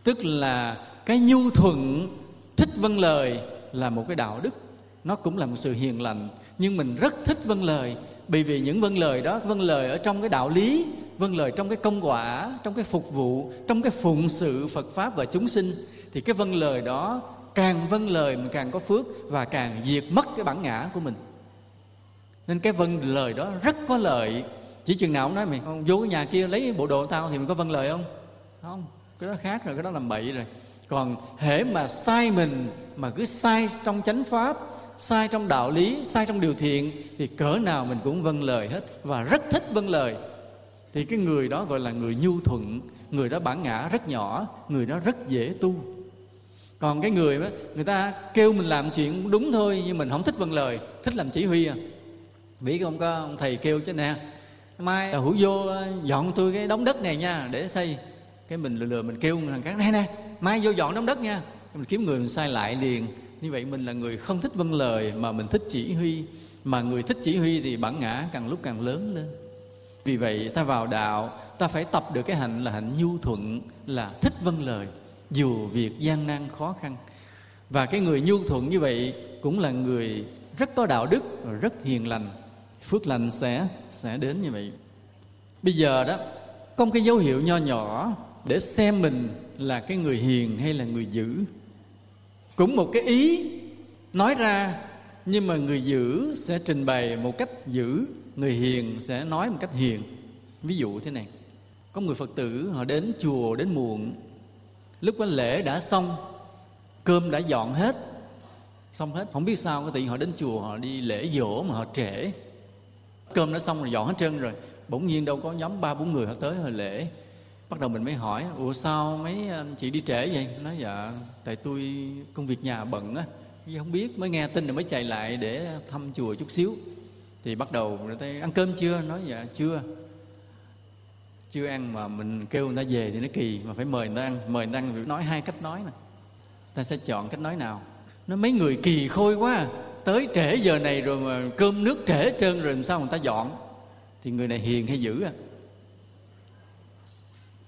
Tức là cái nhu thuận, thích vâng lời là một cái đạo đức. Nó cũng là một sự hiền lành. Nhưng mình rất thích vâng lời, bởi vì những vâng lời đó vâng lời ở trong cái đạo lý vâng lời trong cái công quả, trong cái phục vụ, trong cái phụng sự phật pháp và chúng sinh, thì cái vâng lời đó càng vâng lời mình càng có phước và càng diệt mất cái bản ngã của mình. Nên cái vâng lời đó rất có lợi. Chỉ chừng nào ông nói mày, ông vô cái nhà kia lấy bộ đồ tao thì mình có vâng lời không? Không, cái đó khác rồi, cái đó làm bậy rồi. Còn hễ mà sai mình, mà cứ sai trong chánh pháp, sai trong đạo lý, sai trong điều thiện, thì cỡ nào mình cũng vâng lời hết. Và rất thích vâng lời thì cái người đó gọi là người nhu thuận người đó bản ngã rất nhỏ người đó rất dễ tu. Còn cái người đó, người ta kêu mình làm chuyện đúng thôi nhưng mình không thích vâng lời thích làm chỉ huy à. Biết không có ông thầy kêu chứ nè mai à, hữu vô à, dọn tôi cái đống đất này nha để xây. Cái mình lừa lừa mình kêu thằng khác này nè mai vô dọn đống đất nha. Mình kiếm người mình sai lại liền. Như vậy mình là người không thích vâng lời mà mình thích chỉ huy. Mà người thích chỉ huy thì bản ngã càng lúc càng lớn lên vì vậy, ta vào đạo, ta phải tập được cái hạnh là hạnh nhu thuận, là thích vâng lời, dù việc gian nan khó khăn. Và cái người nhu thuận như vậy cũng là người rất có đạo đức, rất hiền lành. Phước lành sẽ sẽ đến như vậy. Bây giờ đó, có một cái dấu hiệu nho nhỏ để xem mình là cái người hiền hay là người dữ. Cũng một cái ý nói ra nhưng mà người dữ sẽ trình bày một cách dữ người hiền sẽ nói một cách hiền. Ví dụ thế này, có người phật tử họ đến chùa đến muộn, lúc cái lễ đã xong, cơm đã dọn hết, xong hết. Không biết sao có tự họ đến chùa, họ đi lễ dỗ mà họ trễ. Cơm đã xong rồi, dọn hết trơn rồi. Bỗng nhiên đâu có nhóm ba bốn người họ tới hồi lễ. Bắt đầu mình mới hỏi, ủa sao mấy chị đi trễ vậy? Nói dạ tại tôi công việc nhà bận á không biết, mới nghe tin rồi mới chạy lại để thăm chùa chút xíu. Thì bắt đầu người ta ăn cơm chưa? Nói dạ chưa. Chưa ăn mà mình kêu người ta về thì nó kỳ, mà phải mời người ta ăn. Mời người ta ăn nói hai cách nói nè ta sẽ chọn cách nói nào? Nó mấy người kỳ khôi quá à. tới trễ giờ này rồi mà cơm nước trễ trơn rồi làm sao người ta dọn? Thì người này hiền hay dữ à?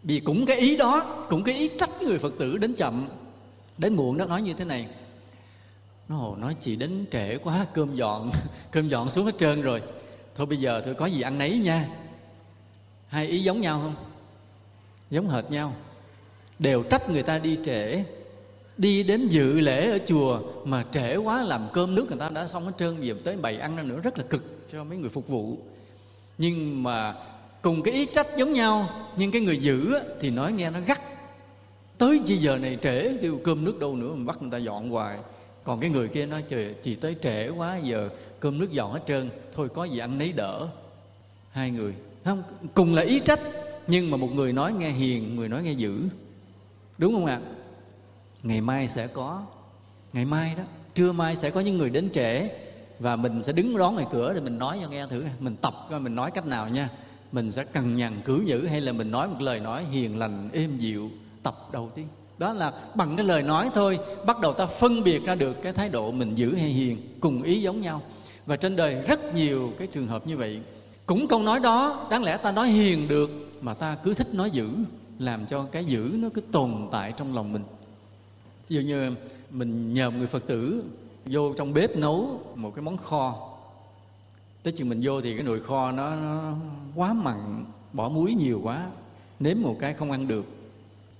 Vì cũng cái ý đó, cũng cái ý trách người phật tử đến chậm, đến muộn đó, nói như thế này nó hồ nói chị đến trễ quá, cơm dọn cơm dọn xuống hết trơn rồi. Thôi bây giờ thôi có gì ăn nấy nha. Hai ý giống nhau không? Giống hệt nhau. Đều trách người ta đi trễ. Đi đến dự lễ ở chùa mà trễ quá, làm cơm nước người ta đã xong hết trơn giờ tới bày ăn nữa, rất là cực cho mấy người phục vụ. Nhưng mà cùng cái ý trách giống nhau, nhưng cái người giữ thì nói nghe nó gắt. Tới chi giờ này trễ, kêu cơm nước đâu nữa mà bắt người ta dọn hoài còn cái người kia nói, trời, chị tới trễ quá, giờ cơm nước dọn hết trơn, thôi có gì ăn nấy đỡ. Hai người, không, cùng là ý trách, nhưng mà một người nói nghe hiền, người nói nghe dữ. Đúng không ạ? Ngày mai sẽ có, ngày mai đó, trưa mai sẽ có những người đến trễ, và mình sẽ đứng đón ngoài cửa để mình nói cho nghe thử, mình tập coi mình nói cách nào nha. Mình sẽ cằn nhằn cử nhữ, hay là mình nói một lời nói hiền lành, êm dịu, tập đầu tiên đó là bằng cái lời nói thôi bắt đầu ta phân biệt ra được cái thái độ mình giữ hay hiền cùng ý giống nhau. Và trên đời rất nhiều cái trường hợp như vậy. Cũng câu nói đó đáng lẽ ta nói hiền được mà ta cứ thích nói dữ làm cho cái dữ nó cứ tồn tại trong lòng mình. Ví dụ như mình nhờ một người phật tử vô trong bếp nấu một cái món kho. Tới chừng mình vô thì cái nồi kho nó, nó quá mặn bỏ muối nhiều quá nếm một cái không ăn được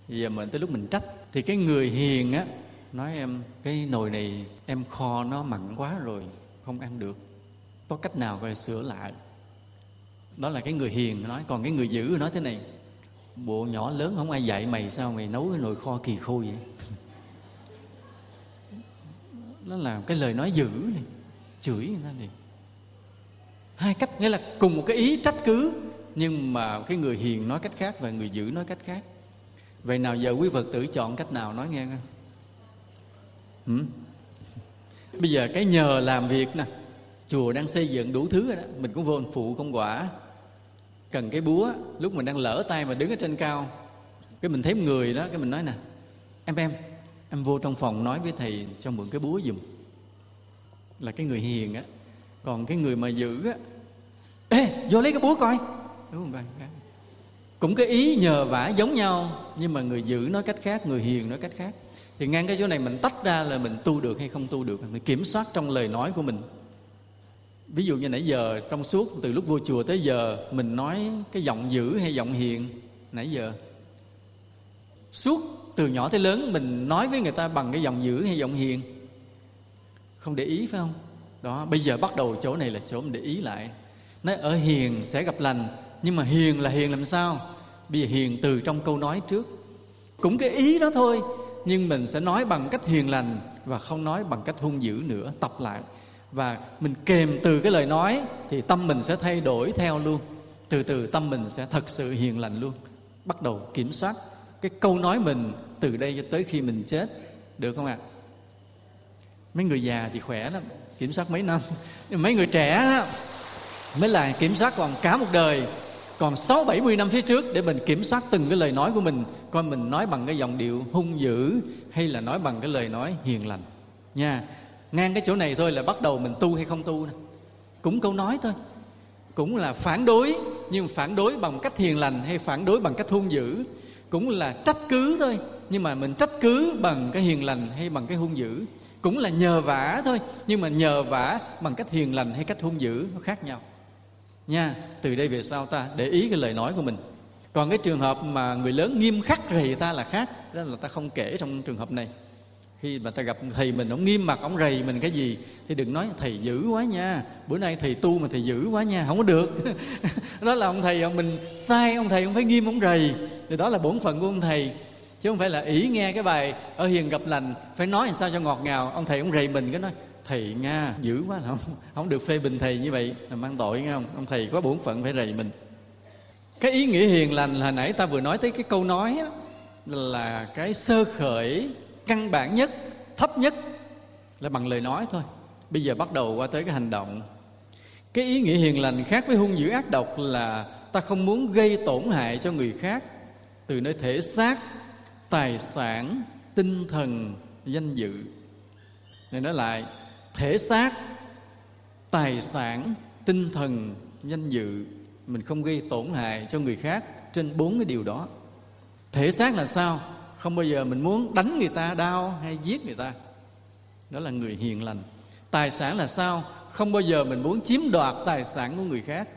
giờ mình tới lúc mình trách. Thì cái người hiền á, nói em, cái nồi này em kho nó mặn quá rồi, không ăn được. Có cách nào coi sửa lại? Đó là cái người hiền nói. Còn cái người dữ nói thế này, bộ nhỏ lớn không ai dạy mày sao mày nấu cái nồi kho kỳ khôi vậy? Nó là cái lời nói dữ này, chửi người ta này hai cách, nghĩa là cùng một cái ý trách cứ, nhưng mà cái người hiền nói cách khác và người dữ nói cách khác vậy nào giờ quý phật tử chọn cách nào? Nói nghe không ừ? bây giờ cái nhờ làm việc nè, chùa đang xây dựng đủ thứ rồi đó, mình cũng vô phụ công quả. Cần cái búa, lúc mình đang lỡ tay mà đứng ở trên cao, cái mình thấy một người đó, cái mình nói nè, em em em vô trong phòng nói với thầy cho mượn cái búa dùng là cái người hiền á, còn cái người mà giữ á, ê, vô lấy cái búa coi. Đúng không? Coi cũng cái ý nhờ vả giống nhau, nhưng mà người giữ nói cách khác, người hiền nói cách khác. Thì ngang cái chỗ này mình tách ra là mình tu được hay không tu được, mình kiểm soát trong lời nói của mình. Ví dụ như nãy giờ, trong suốt từ lúc vô chùa tới giờ, mình nói cái giọng dữ hay giọng hiền, nãy giờ. Suốt từ nhỏ tới lớn, mình nói với người ta bằng cái giọng dữ hay giọng hiền. Không để ý, phải không? Đó, bây giờ bắt đầu chỗ này là chỗ mình để ý lại. Nói ở hiền sẽ gặp lành nhưng mà hiền là hiền làm sao? Bây giờ hiền từ trong câu nói trước. Cũng cái ý đó thôi, nhưng mình sẽ nói bằng cách hiền lành và không nói bằng cách hung dữ nữa, tập lại. Và mình kèm từ cái lời nói thì tâm mình sẽ thay đổi theo luôn. Từ từ tâm mình sẽ thật sự hiền lành luôn. Bắt đầu kiểm soát cái câu nói mình từ đây cho tới khi mình chết. Được không ạ? À? mấy người già thì khỏe lắm, kiểm soát mấy năm. Nhưng mấy người trẻ đó, mới là kiểm soát còn cả một đời còn sáu bảy mươi năm phía trước để mình kiểm soát từng cái lời nói của mình, coi mình nói bằng cái giọng điệu hung dữ hay là nói bằng cái lời nói hiền lành. Nha, ngang cái chỗ này thôi là bắt đầu mình tu hay không tu cũng câu nói thôi. Cũng là phản đối, nhưng phản đối bằng cách hiền lành hay phản đối bằng cách hung dữ. Cũng là trách cứ thôi, nhưng mà mình trách cứ bằng cái hiền lành hay bằng cái hung dữ. Cũng là nhờ vả thôi, nhưng mà nhờ vả bằng cách hiền lành hay cách hung dữ, nó khác nhau nha, từ đây về sau ta để ý cái lời nói của mình. Còn cái trường hợp mà người lớn nghiêm khắc rầy ta là khác, đó là ta không kể trong trường hợp này. Khi mà ta gặp thầy mình, ông nghiêm mặt, ông rầy mình cái gì, thì đừng nói, thầy dữ quá nha, bữa nay thầy tu mà thầy dữ quá nha. Không có được. Đó là ông thầy, ông mình sai, ông thầy ông phải nghiêm, ông rầy. Thì đó là bổn phận của ông thầy, chứ không phải là ý nghe cái bài, ở hiền gặp lành, phải nói làm sao cho ngọt ngào. Ông thầy, ông rầy mình, cái nói thầy nga dữ quá không không được phê bình thầy như vậy là mang tội nghe không? Ông thầy có bổn phận phải rầy mình. Cái ý nghĩa hiền lành là nãy ta vừa nói tới cái câu nói đó, là cái sơ khởi căn bản nhất thấp nhất là bằng lời nói thôi. Bây giờ bắt đầu qua tới cái hành động. Cái ý nghĩa hiền lành khác với hung dữ ác độc là ta không muốn gây tổn hại cho người khác từ nơi thể xác tài sản tinh thần danh dự. Này nói lại thể xác, tài sản, tinh thần, danh dự mình không gây tổn hại cho người khác trên bốn cái điều đó. Thể xác là sao? Không bao giờ mình muốn đánh người ta đau hay giết người ta. Đó là người hiền lành. Tài sản là sao? Không bao giờ mình muốn chiếm đoạt tài sản của người khác.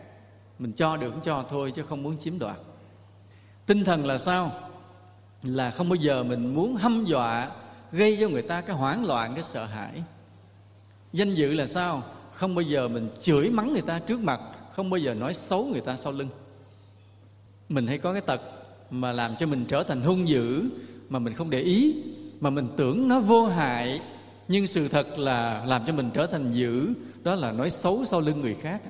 Mình cho được cũng cho thôi chứ không muốn chiếm đoạt. Tinh thần là sao? Là không bao giờ mình muốn hâm dọa, gây cho người ta cái hoảng loạn, cái sợ hãi danh dự là sao? Không bao giờ mình chửi mắng người ta trước mặt, không bao giờ nói xấu người ta sau lưng. Mình hay có cái tật mà làm cho mình trở thành hung dữ, mà mình không để ý, mà mình tưởng nó vô hại. Nhưng sự thật là làm cho mình trở thành dữ, đó là nói xấu sau lưng người khác.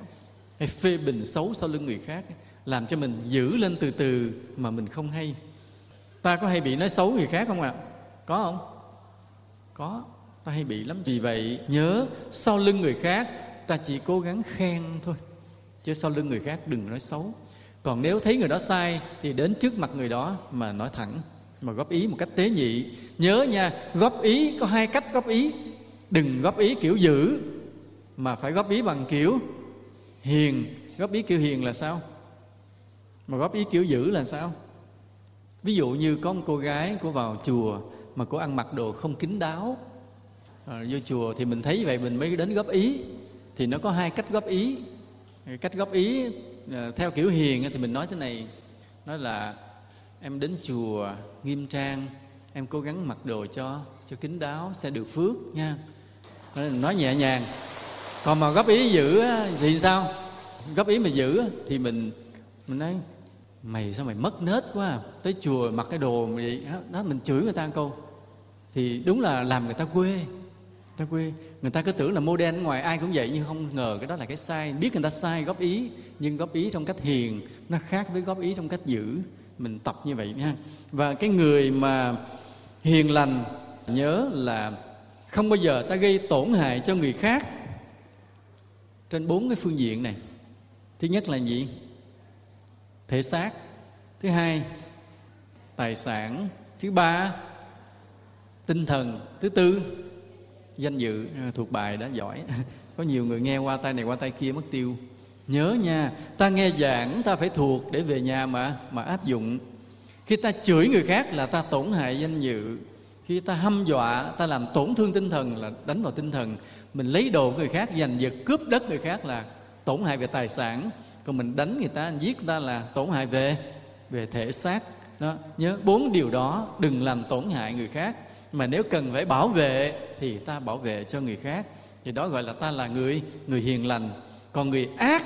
Hay phê bình xấu sau lưng người khác. Làm cho mình giữ lên từ từ mà mình không hay. Ta có hay bị nói xấu người khác không ạ? À? có không? Có ta hay bị lắm. Vì vậy, nhớ, sau lưng người khác, ta chỉ cố gắng khen thôi. Chứ sau lưng người khác đừng nói xấu. Còn nếu thấy người đó sai, thì đến trước mặt người đó mà nói thẳng, mà góp ý một cách tế nhị. Nhớ nha, góp ý, có hai cách góp ý. Đừng góp ý kiểu dữ, mà phải góp ý bằng kiểu hiền. Góp ý kiểu hiền là sao? Mà góp ý kiểu dữ là sao? Ví dụ như có một cô gái cô vào chùa mà cô ăn mặc đồ không kín đáo à, vô chùa thì mình thấy vậy mình mới đến góp ý. Thì nó có hai cách góp ý. Cách góp ý à, theo kiểu hiền thì mình nói thế này. Nói là em đến chùa nghiêm trang em cố gắng mặc đồ cho cho kín đáo sẽ được phước nha. Nói nhẹ nhàng. Còn mà góp ý giữ thì sao? Góp ý mà giữ thì mình mình nói mày sao mày mất nết quá à? tới chùa mặc cái đồ vậy đó mình chửi người ta một câu. Thì đúng là làm người ta quê ta quê. Người ta cứ tưởng là mô đen ngoài ai cũng vậy, nhưng không ngờ cái đó là cái sai. Biết người ta sai góp ý, nhưng góp ý trong cách hiền, nó khác với góp ý trong cách giữ. Mình tập như vậy nha. Và cái người mà hiền lành, nhớ là không bao giờ ta gây tổn hại cho người khác trên bốn cái phương diện này. Thứ nhất là gì? Thể xác. Thứ hai, tài sản. Thứ ba, tinh thần. Thứ tư danh dự à, thuộc bài đã giỏi. Có nhiều người nghe qua tay này qua tay kia mất tiêu. Nhớ nha, ta nghe giảng, ta phải thuộc để về nhà mà mà áp dụng. Khi ta chửi người khác là ta tổn hại danh dự. Khi ta hăm dọa, ta làm tổn thương tinh thần là đánh vào tinh thần. Mình lấy đồ người khác, giành giật, cướp đất người khác là tổn hại về tài sản. Còn mình đánh người ta giết người ta là tổn hại về về thể xác. Đó, nhớ bốn điều đó, đừng làm tổn hại người khác mà nếu cần phải bảo vệ thì ta bảo vệ cho người khác. Thì đó gọi là ta là người người hiền lành. Còn người ác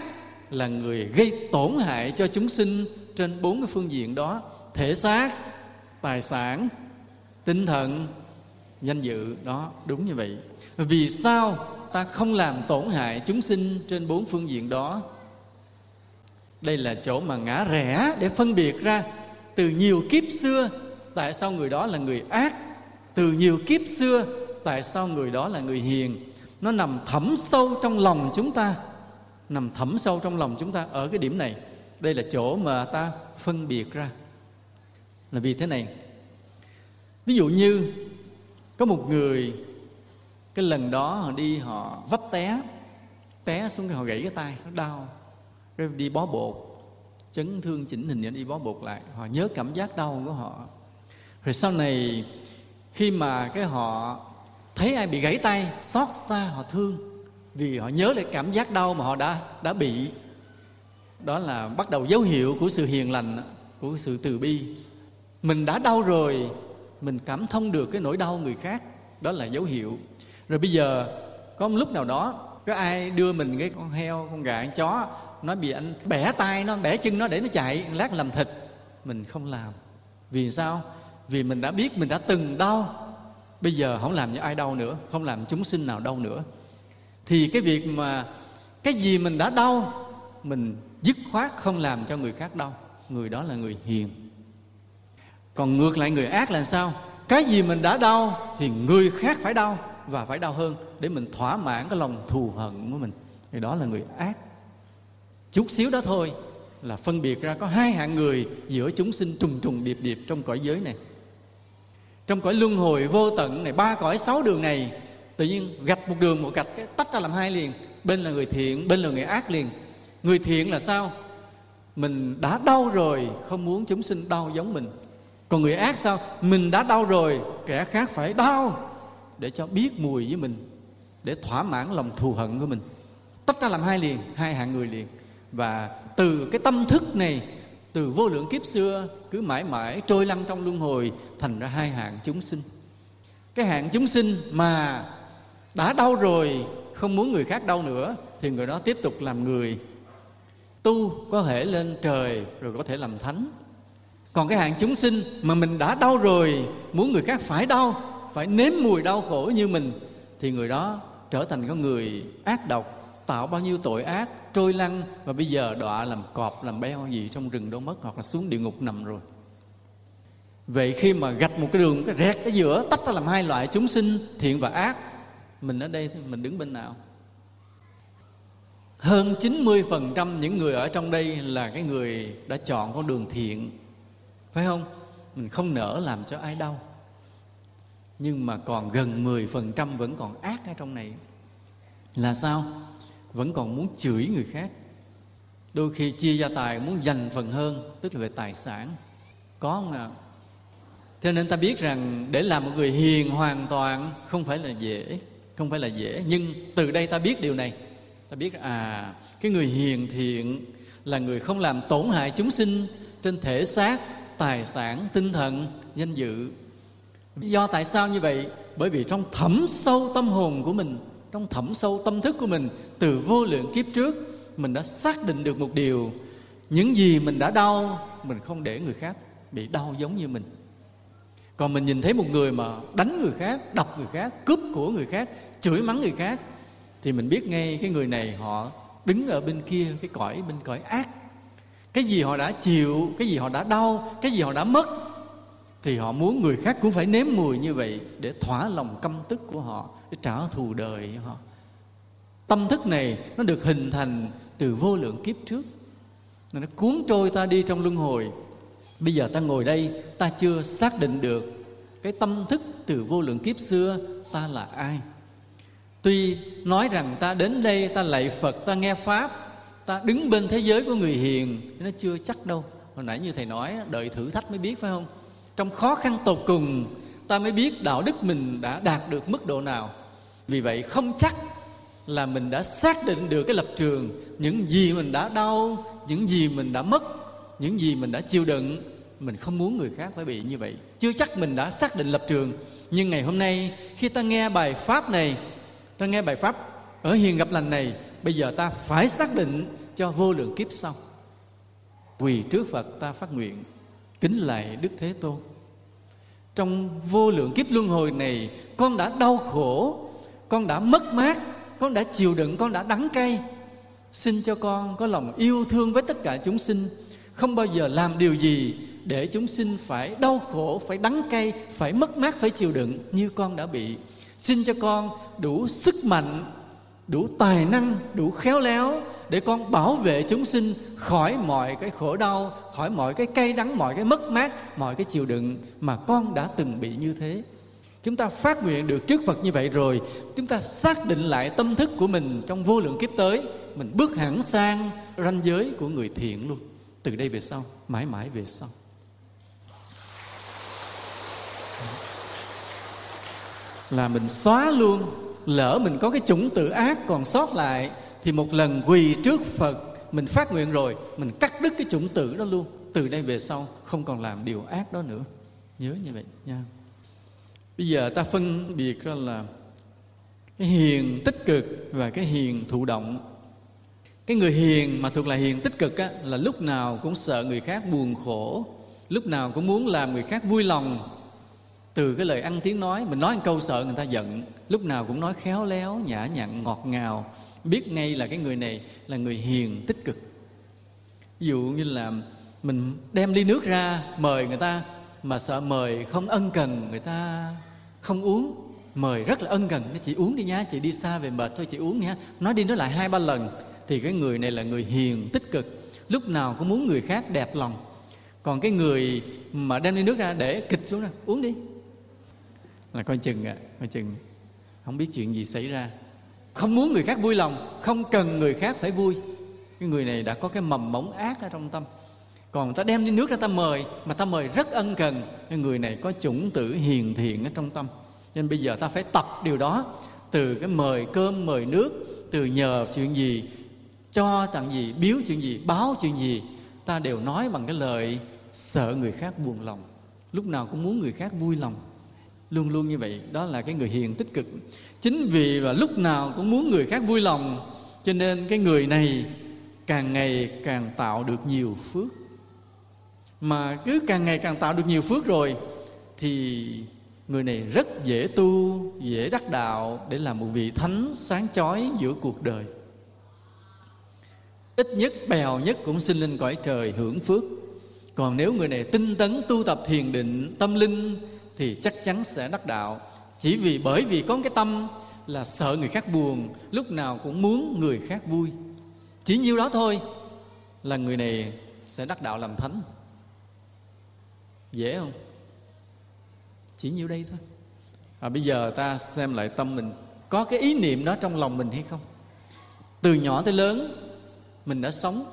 là người gây tổn hại cho chúng sinh trên bốn cái phương diện đó. Thể xác, tài sản, tinh thần, danh dự. Đó, đúng như vậy. Vì sao ta không làm tổn hại chúng sinh trên bốn phương diện đó? Đây là chỗ mà ngã rẽ để phân biệt ra. Từ nhiều kiếp xưa, tại sao người đó là người ác từ nhiều kiếp xưa, tại sao người đó là người hiền? Nó nằm thẳm sâu trong lòng chúng ta. Nằm thẳm sâu trong lòng chúng ta ở cái điểm này. Đây là chỗ mà ta phân biệt ra. Là vì thế này. Ví dụ như, có một người, cái lần đó họ đi họ vấp té té xuống cái họ gãy cái tay, nó đau. Rồi đi bó bột. Chấn thương chỉnh hình đi bó bột lại. Họ nhớ cảm giác đau của họ. Rồi sau này khi mà cái họ thấy ai bị gãy tay, xót xa họ thương, vì họ nhớ lại cảm giác đau mà họ đã đã bị. Đó là bắt đầu dấu hiệu của sự hiền lành, của sự từ bi. Mình đã đau rồi, mình cảm thông được cái nỗi đau người khác. Đó là dấu hiệu. Rồi bây giờ, có một lúc nào đó, có ai đưa mình cái con heo, con gà, con chó, nó bị anh bẻ tay, nó bẻ chân nó để nó chạy, lát làm thịt, mình không làm. Vì sao? Vì mình đã biết, mình đã từng đau. Bây giờ không làm cho ai đau nữa, không làm chúng sinh nào đau nữa. Thì cái việc mà cái gì mình đã đau, mình dứt khoát không làm cho người khác đau. Người đó là người hiền. Còn ngược lại người ác là sao? Cái gì mình đã đau thì người khác phải đau và phải đau hơn để mình thỏa mãn cái lòng thù hận của mình. Thì đó là người ác. Chút xíu đó thôi là phân biệt ra có hai hạng người giữa chúng sinh trùng trùng điệp điệp trong cõi giới này trong cõi luân hồi vô tận này, ba cõi sáu đường này, tự nhiên gạch một đường một gạch, cái tách ra làm hai liền. Bên là người thiện, bên là người ác liền. Người thiện là sao? Mình đã đau rồi, không muốn chúng sinh đau giống mình. Còn người ác sao? Mình đã đau rồi, kẻ khác phải đau để cho biết mùi với mình, để thỏa mãn lòng thù hận của mình. Tách ra làm hai liền, hai hạng người liền. Và từ cái tâm thức này từ vô lượng kiếp xưa, cứ mãi mãi trôi lăn trong luân hồi, thành ra hai hạng chúng sinh. Cái hạng chúng sinh mà đã đau rồi, không muốn người khác đau nữa, thì người đó tiếp tục làm người. Tu có thể lên trời, rồi có thể làm thánh. Còn cái hạng chúng sinh mà mình đã đau rồi, muốn người khác phải đau, phải nếm mùi đau khổ như mình, thì người đó trở thành con người ác độc, tạo bao nhiêu tội ác trôi lăn. Và bây giờ đọa làm cọp, làm beo gì trong rừng đâu mất, hoặc là xuống địa ngục nằm rồi. Vậy khi mà gạch một cái đường cái rẹt ở giữa, tách ra làm hai loại, chúng sinh, thiện và ác, mình ở đây thì mình đứng bên nào? Hơn 90% những người ở trong đây là cái người đã chọn con đường thiện. Phải không? Mình không nỡ làm cho ai đau. Nhưng mà còn gần 10% vẫn còn ác ở trong này. Là sao? Vẫn còn muốn chửi người khác. Đôi khi chia gia tài muốn dành phần hơn, tức là về tài sản. Có không nào cho nên ta biết rằng để làm một người hiền hoàn toàn không phải là dễ, không phải là dễ. Nhưng từ đây ta biết điều này. Ta biết à cái người hiền thiện là người không làm tổn hại chúng sinh trên thể xác, tài sản, tinh thần, danh dự. Do tại sao như vậy? Bởi vì trong thẳm sâu tâm hồn của mình trong thẳm sâu tâm thức của mình, từ vô lượng kiếp trước, mình đã xác định được một điều. Những gì mình đã đau, mình không để người khác bị đau giống như mình. Còn mình nhìn thấy một người mà đánh người khác, đập người khác, cướp của người khác, chửi mắng người khác, thì mình biết ngay cái người này họ đứng ở bên kia, cái cõi bên cõi ác. Cái gì họ đã chịu, cái gì họ đã đau, cái gì họ đã mất, thì họ muốn người khác cũng phải nếm mùi như vậy để thỏa lòng căm tức của họ để trả thù đời họ. Tâm thức này nó được hình thành từ vô lượng kiếp trước. Nó cuốn trôi ta đi trong luân hồi. Bây giờ ta ngồi đây, ta chưa xác định được cái tâm thức từ vô lượng kiếp xưa ta là ai. Tuy nói rằng ta đến đây, ta lạy phật, ta nghe pháp, ta đứng bên thế giới của người hiền, nó chưa chắc đâu. Hồi nãy như thầy nói, đợi thử thách mới biết, phải không? Trong khó khăn tột cùng ta mới biết đạo đức mình đã đạt được mức độ nào. Vì vậy không chắc là mình đã xác định được cái lập trường, những gì mình đã đau, những gì mình đã mất, những gì mình đã chịu đựng. Mình không muốn người khác phải bị như vậy. Chưa chắc mình đã xác định lập trường. Nhưng ngày hôm nay, khi ta nghe bài pháp này, ta nghe bài pháp ở hiền gặp lành này, bây giờ ta phải xác định cho vô lượng kiếp sau. Quỳ trước phật, ta phát nguyện, kính lạy đức thế tôn trong vô lượng kiếp luân hồi này, con đã đau khổ, con đã mất mát, con đã chịu đựng, con đã đắng cay. Xin cho con có lòng yêu thương với tất cả chúng sinh. Không bao giờ làm điều gì để chúng sinh phải đau khổ, phải đắng cay, phải mất mát, phải chịu đựng như con đã bị. Xin cho con đủ sức mạnh, đủ tài năng, đủ khéo léo để con bảo vệ chúng sinh khỏi mọi cái khổ đau, khỏi mọi cái cay đắng, mọi cái mất mát, mọi cái chịu đựng mà con đã từng bị như thế. Chúng ta phát nguyện được trước phật như vậy rồi, chúng ta xác định lại tâm thức của mình trong vô lượng kiếp tới. Mình bước hẳn sang ranh giới của người thiện luôn. Từ đây về sau, mãi mãi về sau. Là mình xóa luôn, lỡ mình có cái chủng tự ác còn sót lại thì một lần quỳ trước phật mình phát nguyện rồi mình cắt đứt cái chủng tử đó luôn. Từ đây về sau không còn làm điều ác đó nữa. Nhớ như vậy nha. Bây giờ ta phân biệt ra là cái hiền tích cực và cái hiền thụ động. Cái người hiền mà thuộc là hiền tích cực á, là lúc nào cũng sợ người khác buồn khổ lúc nào cũng muốn làm người khác vui lòng. Từ cái lời ăn tiếng nói mình nói một câu sợ người ta giận lúc nào cũng nói khéo léo nhã nhặn ngọt ngào biết ngay là cái người này là người hiền tích cực. Ví dụ như là mình đem ly nước ra mời người ta mà sợ mời không ân cần người ta không uống. Mời rất là ân cần. Nó chị uống đi nhá chị đi xa về mệt thôi chị uống nhá nói đi nói lại hai ba lần thì cái người này là người hiền tích cực. Lúc nào cũng muốn người khác đẹp lòng. Còn cái người mà đem ly nước ra để kịch xuống ra uống đi. Là coi chừng ạ à, coi chừng. Không biết chuyện gì xảy ra không muốn người khác vui lòng, không cần người khác phải vui. Cái người này đã có cái mầm mống ác ở trong tâm. Còn ta đem đi nước ra ta mời, mà ta mời rất ân cần. Cái người này có chủng tử hiền thiện ở trong tâm. Nên bây giờ ta phải tập điều đó. Từ cái mời cơm, mời nước, từ nhờ chuyện gì, cho tặng gì, biếu chuyện gì, báo chuyện gì, ta đều nói bằng cái lời sợ người khác buồn lòng. Lúc nào cũng muốn người khác vui lòng. Luôn luôn như vậy, đó là cái người hiền tích cực chính vì và lúc nào cũng muốn người khác vui lòng, cho nên cái người này càng ngày càng tạo được nhiều phước. Mà cứ càng ngày càng tạo được nhiều phước rồi, thì người này rất dễ tu, dễ đắc đạo để làm một vị thánh sáng chói giữa cuộc đời. Ít nhất, bèo nhất cũng sinh lên cõi trời hưởng phước. Còn nếu người này tinh tấn tu tập thiền định, tâm linh, thì chắc chắn sẽ đắc đạo chỉ vì bởi vì có cái tâm là sợ người khác buồn lúc nào cũng muốn người khác vui. Chỉ nhiêu đó thôi là người này sẽ đắc đạo làm thánh. Dễ không? Chỉ nhiêu đây thôi. À, bây giờ ta xem lại tâm mình. Có cái ý niệm đó trong lòng mình hay không? Từ nhỏ tới lớn mình đã sống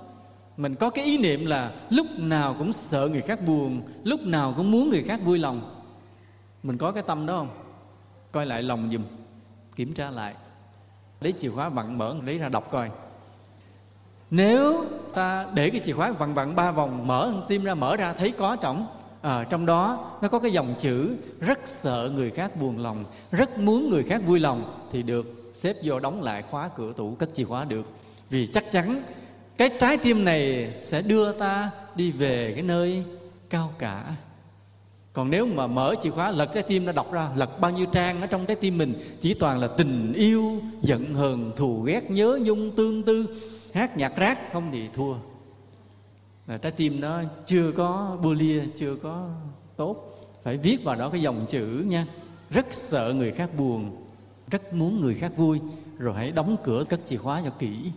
mình có cái ý niệm là lúc nào cũng sợ người khác buồn lúc nào cũng muốn người khác vui lòng. Mình có cái tâm đó không? Coi lại lòng dùm. Kiểm tra lại. Lấy chìa khóa vặn mở lấy ra đọc coi. Nếu ta để cái chìa khóa vặn vặn ba vòng mở tim ra mở ra thấy có trọng à, trong đó nó có cái dòng chữ rất sợ người khác buồn lòng rất muốn người khác vui lòng thì được. Xếp vô đóng lại khóa cửa tủ cất chìa khóa được. Vì chắc chắn cái trái tim này sẽ đưa ta đi về cái nơi cao cả còn nếu mà mở chìa khóa, lật trái tim nó đọc ra, lật bao nhiêu trang ở trong trái tim mình, chỉ toàn là tình yêu, giận hờn, thù ghét, nhớ nhung, tương tư, hát nhạc rác, không thì thua. Là trái tim nó chưa có bua lia, chưa có tốt. Phải viết vào đó cái dòng chữ nha. Rất sợ người khác buồn, rất muốn người khác vui. Rồi hãy đóng cửa cất chìa khóa cho kỹ.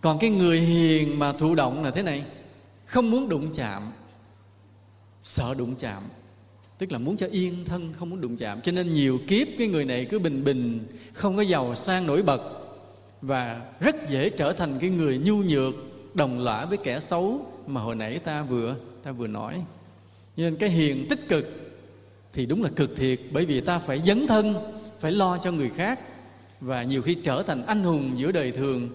Còn cái người hiền mà thụ động là thế này. Không muốn đụng chạm, sợ đụng chạm tức là muốn cho yên thân, không muốn đụng chạm. Cho nên nhiều kiếp cái người này cứ bình bình, không có giàu sang nổi bật, và rất dễ trở thành cái người nhu nhược, đồng lõa với kẻ xấu mà hồi nãy ta vừa ta vừa nói. Nên cái hiền tích cực thì đúng là cực thiệt, bởi vì ta phải dấn thân, phải lo cho người khác, và nhiều khi trở thành anh hùng giữa đời thường,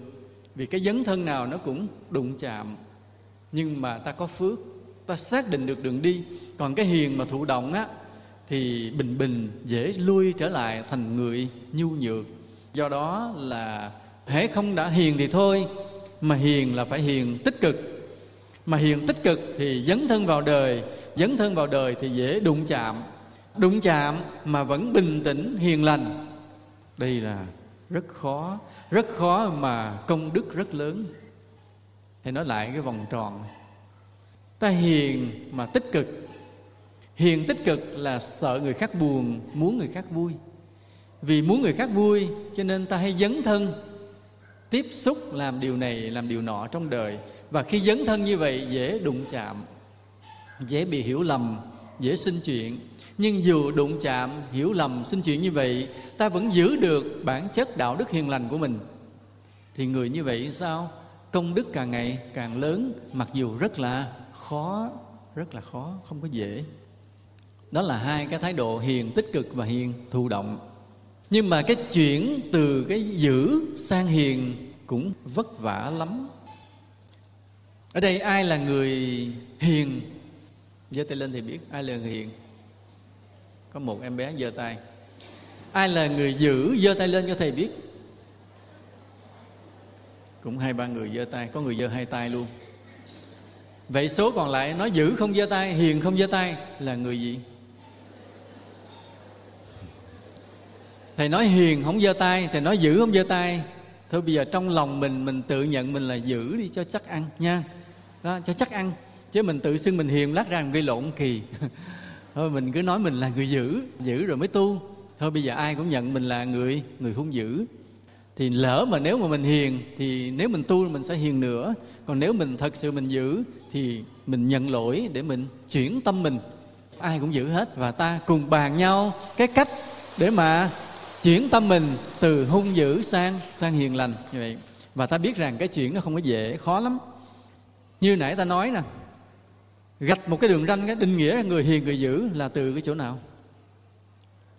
vì cái dấn thân nào nó cũng đụng chạm. Nhưng mà ta có phước ta xác định được đường đi. Còn cái hiền mà thụ động á, thì bình bình, dễ lui trở lại thành người nhu nhược. Do đó là hễ không đã hiền thì thôi, mà hiền là phải hiền tích cực. Mà hiền tích cực thì dấn thân vào đời, dấn thân vào đời thì dễ đụng chạm. Đụng chạm mà vẫn bình tĩnh, hiền lành. Đây là rất khó rất khó mà công đức rất lớn. Thì nói lại cái vòng tròn ta hiền mà tích cực. Hiền tích cực là sợ người khác buồn, muốn người khác vui. Vì muốn người khác vui, cho nên ta hay dấn thân. Tiếp xúc làm điều này, làm điều nọ trong đời. Và khi dấn thân như vậy, dễ đụng chạm, dễ bị hiểu lầm, dễ sinh chuyện. Nhưng dù đụng chạm, hiểu lầm, sinh chuyện như vậy, ta vẫn giữ được bản chất đạo đức hiền lành của mình. Thì người như vậy sao? Công đức càng ngày càng lớn, mặc dù rất là khó, rất là khó, không có dễ. Đó là hai cái thái độ hiền, tích cực và hiền, thụ động. Nhưng mà cái chuyển từ cái giữ sang hiền cũng vất vả lắm. Ở đây ai là người hiền? Giơ tay lên thì biết ai là người hiền. Có một em bé giơ tay. Ai là người giữ? Giơ tay lên cho thầy biết. Cũng hai ba người giơ tay, có người giơ hai tay luôn vậy số còn lại, nó giữ không giơ tay, hiền không giơ tay là người gì? Thầy nói hiền không giơ tay, thầy nói giữ không giơ tay. Thôi bây giờ trong lòng mình mình tự nhận mình là giữ đi cho chắc ăn nha. Đó, cho chắc ăn. Chứ mình tự xưng mình hiền, lát ra mình gây lộn kỳ. Thôi mình cứ nói mình là người giữ giữ rồi mới tu. Thôi bây giờ ai cũng nhận mình là người người hung dữ thì lỡ mà nếu mà mình hiền, thì nếu mình tu mình sẽ hiền nữa. Còn nếu mình thật sự mình giữ, thì mình nhận lỗi để mình chuyển tâm mình. Ai cũng giữ hết và ta cùng bàn nhau cái cách để mà chuyển tâm mình từ hung dữ sang sang hiền lành. Như vậy. Và ta biết rằng cái chuyện nó không có dễ, khó lắm. Như nãy ta nói nè, gạch một cái đường ranh, cái định nghĩa người hiền, người dữ là từ cái chỗ nào?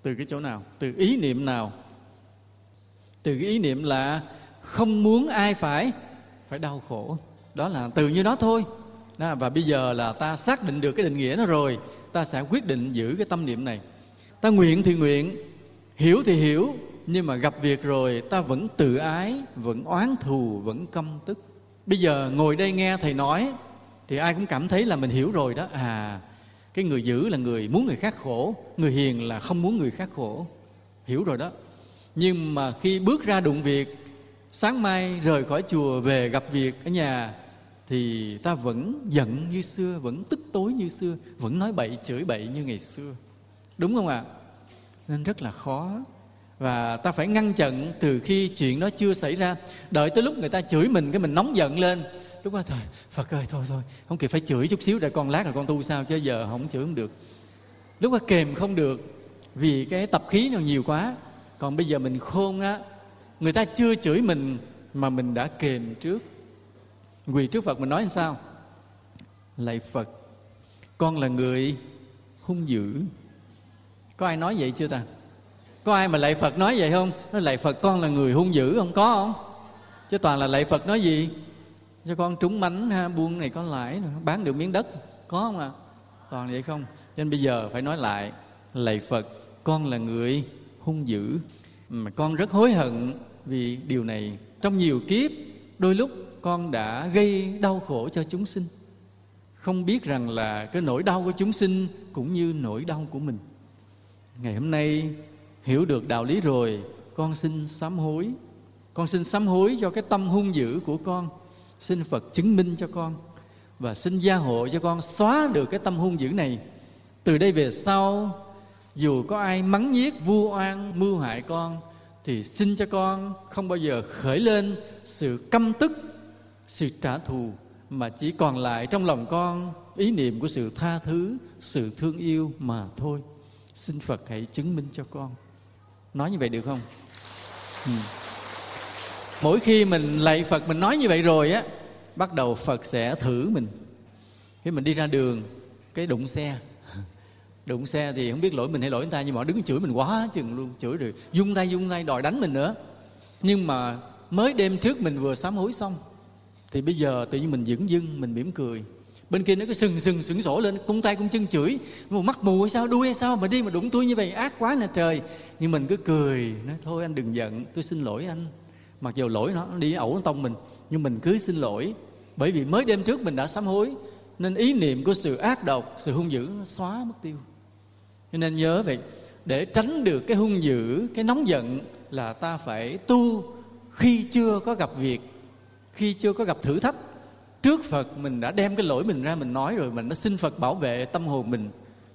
Từ cái chỗ nào? Từ ý niệm nào? Từ cái ý niệm là không muốn ai phải phải đau khổ. Đó là từ như đó thôi. Đó, và bây giờ là ta xác định được cái định nghĩa nó rồi ta sẽ quyết định giữ cái tâm niệm này. Ta nguyện thì nguyện hiểu thì hiểu nhưng mà gặp việc rồi ta vẫn tự ái vẫn oán thù vẫn căm tức. Bây giờ ngồi đây nghe thầy nói thì ai cũng cảm thấy là mình hiểu rồi đó. À cái người giữ là người muốn người khác khổ người hiền là không muốn người khác khổ. Hiểu rồi đó nhưng mà khi bước ra đụng việc, sáng mai rời khỏi chùa về gặp việc ở nhà, thì ta vẫn giận như xưa, vẫn tức tối như xưa, vẫn nói bậy, chửi bậy như ngày xưa. Đúng không ạ? À? nên rất là khó. Và ta phải ngăn chặn từ khi chuyện đó chưa xảy ra. Đợi tới lúc người ta chửi mình, cái mình nóng giận lên. Lúc đó thôi, phật ơi, thôi thôi, không kịp phải chửi chút xíu, để con lát rồi con tu sao, chứ giờ không chửi không được. Lúc đó kềm không được, vì cái tập khí nó nhiều quá còn bây giờ mình khôn á người ta chưa chửi mình mà mình đã kềm trước. Quỳ trước phật mình nói làm sao? Lạy phật con là người hung dữ. Có ai nói vậy chưa ta? Có ai mà lạy phật nói vậy không? Nói lạy phật con là người hung dữ không có không? Chứ toàn là lạy phật nói gì? Cho con trúng mánh ha, buôn này có lãi bán được miếng đất có không à toàn vậy không? Nên bây giờ phải nói lại lạy phật con là người hung dữ. Mà con rất hối hận vì điều này. Trong nhiều kiếp, đôi lúc con đã gây đau khổ cho chúng sinh. Không biết rằng là cái nỗi đau của chúng sinh cũng như nỗi đau của mình. Ngày hôm nay, hiểu được đạo lý rồi, con xin sám hối. Con xin sám hối cho cái tâm hung dữ của con. Xin phật chứng minh cho con và xin gia hộ cho con xóa được cái tâm hung dữ này. Từ đây về sau dù có ai mắng nhiếc, vu oan, mưu hại con, thì xin cho con không bao giờ khởi lên sự căm tức, sự trả thù, mà chỉ còn lại trong lòng con ý niệm của sự tha thứ, sự thương yêu mà thôi. Xin phật hãy chứng minh cho con. Nói như vậy được không? Ừ. mỗi khi mình lạy phật, mình nói như vậy rồi á, bắt đầu phật sẽ thử mình. Khi mình đi ra đường, cái đụng xe đụng xe thì không biết lỗi mình hay lỗi người ta, nhưng mà họ đứng chửi mình quá chừng luôn, chửi rồi dung tay dung tay, đòi đánh mình nữa. Nhưng mà mới đêm trước mình vừa sám hối xong, thì bây giờ tự nhiên mình dững dưng, mình mỉm cười. Bên kia nó cứ sừng sừng sững sổ lên, cung tay cung chân chửi. Mà mắt mù hay sao, đuôi hay sao, mà đi mà đụng tôi như vậy, ác quá nè trời. Nhưng mình cứ cười, nói, thôi anh đừng giận, tôi xin lỗi anh. Mặc dù lỗi nó đi ẩu tông mình, nhưng mình cứ xin lỗi. Bởi vì mới đêm trước mình đã sám hối, nên ý niệm của sự ác độc, sự hung dữ nó xóa mất tiêu cho nên nhớ vậy, để tránh được cái hung dữ, cái nóng giận là ta phải tu khi chưa có gặp việc, khi chưa có gặp thử thách. Trước phật mình đã đem cái lỗi mình ra mình nói rồi, mình đã xin phật bảo vệ tâm hồn mình.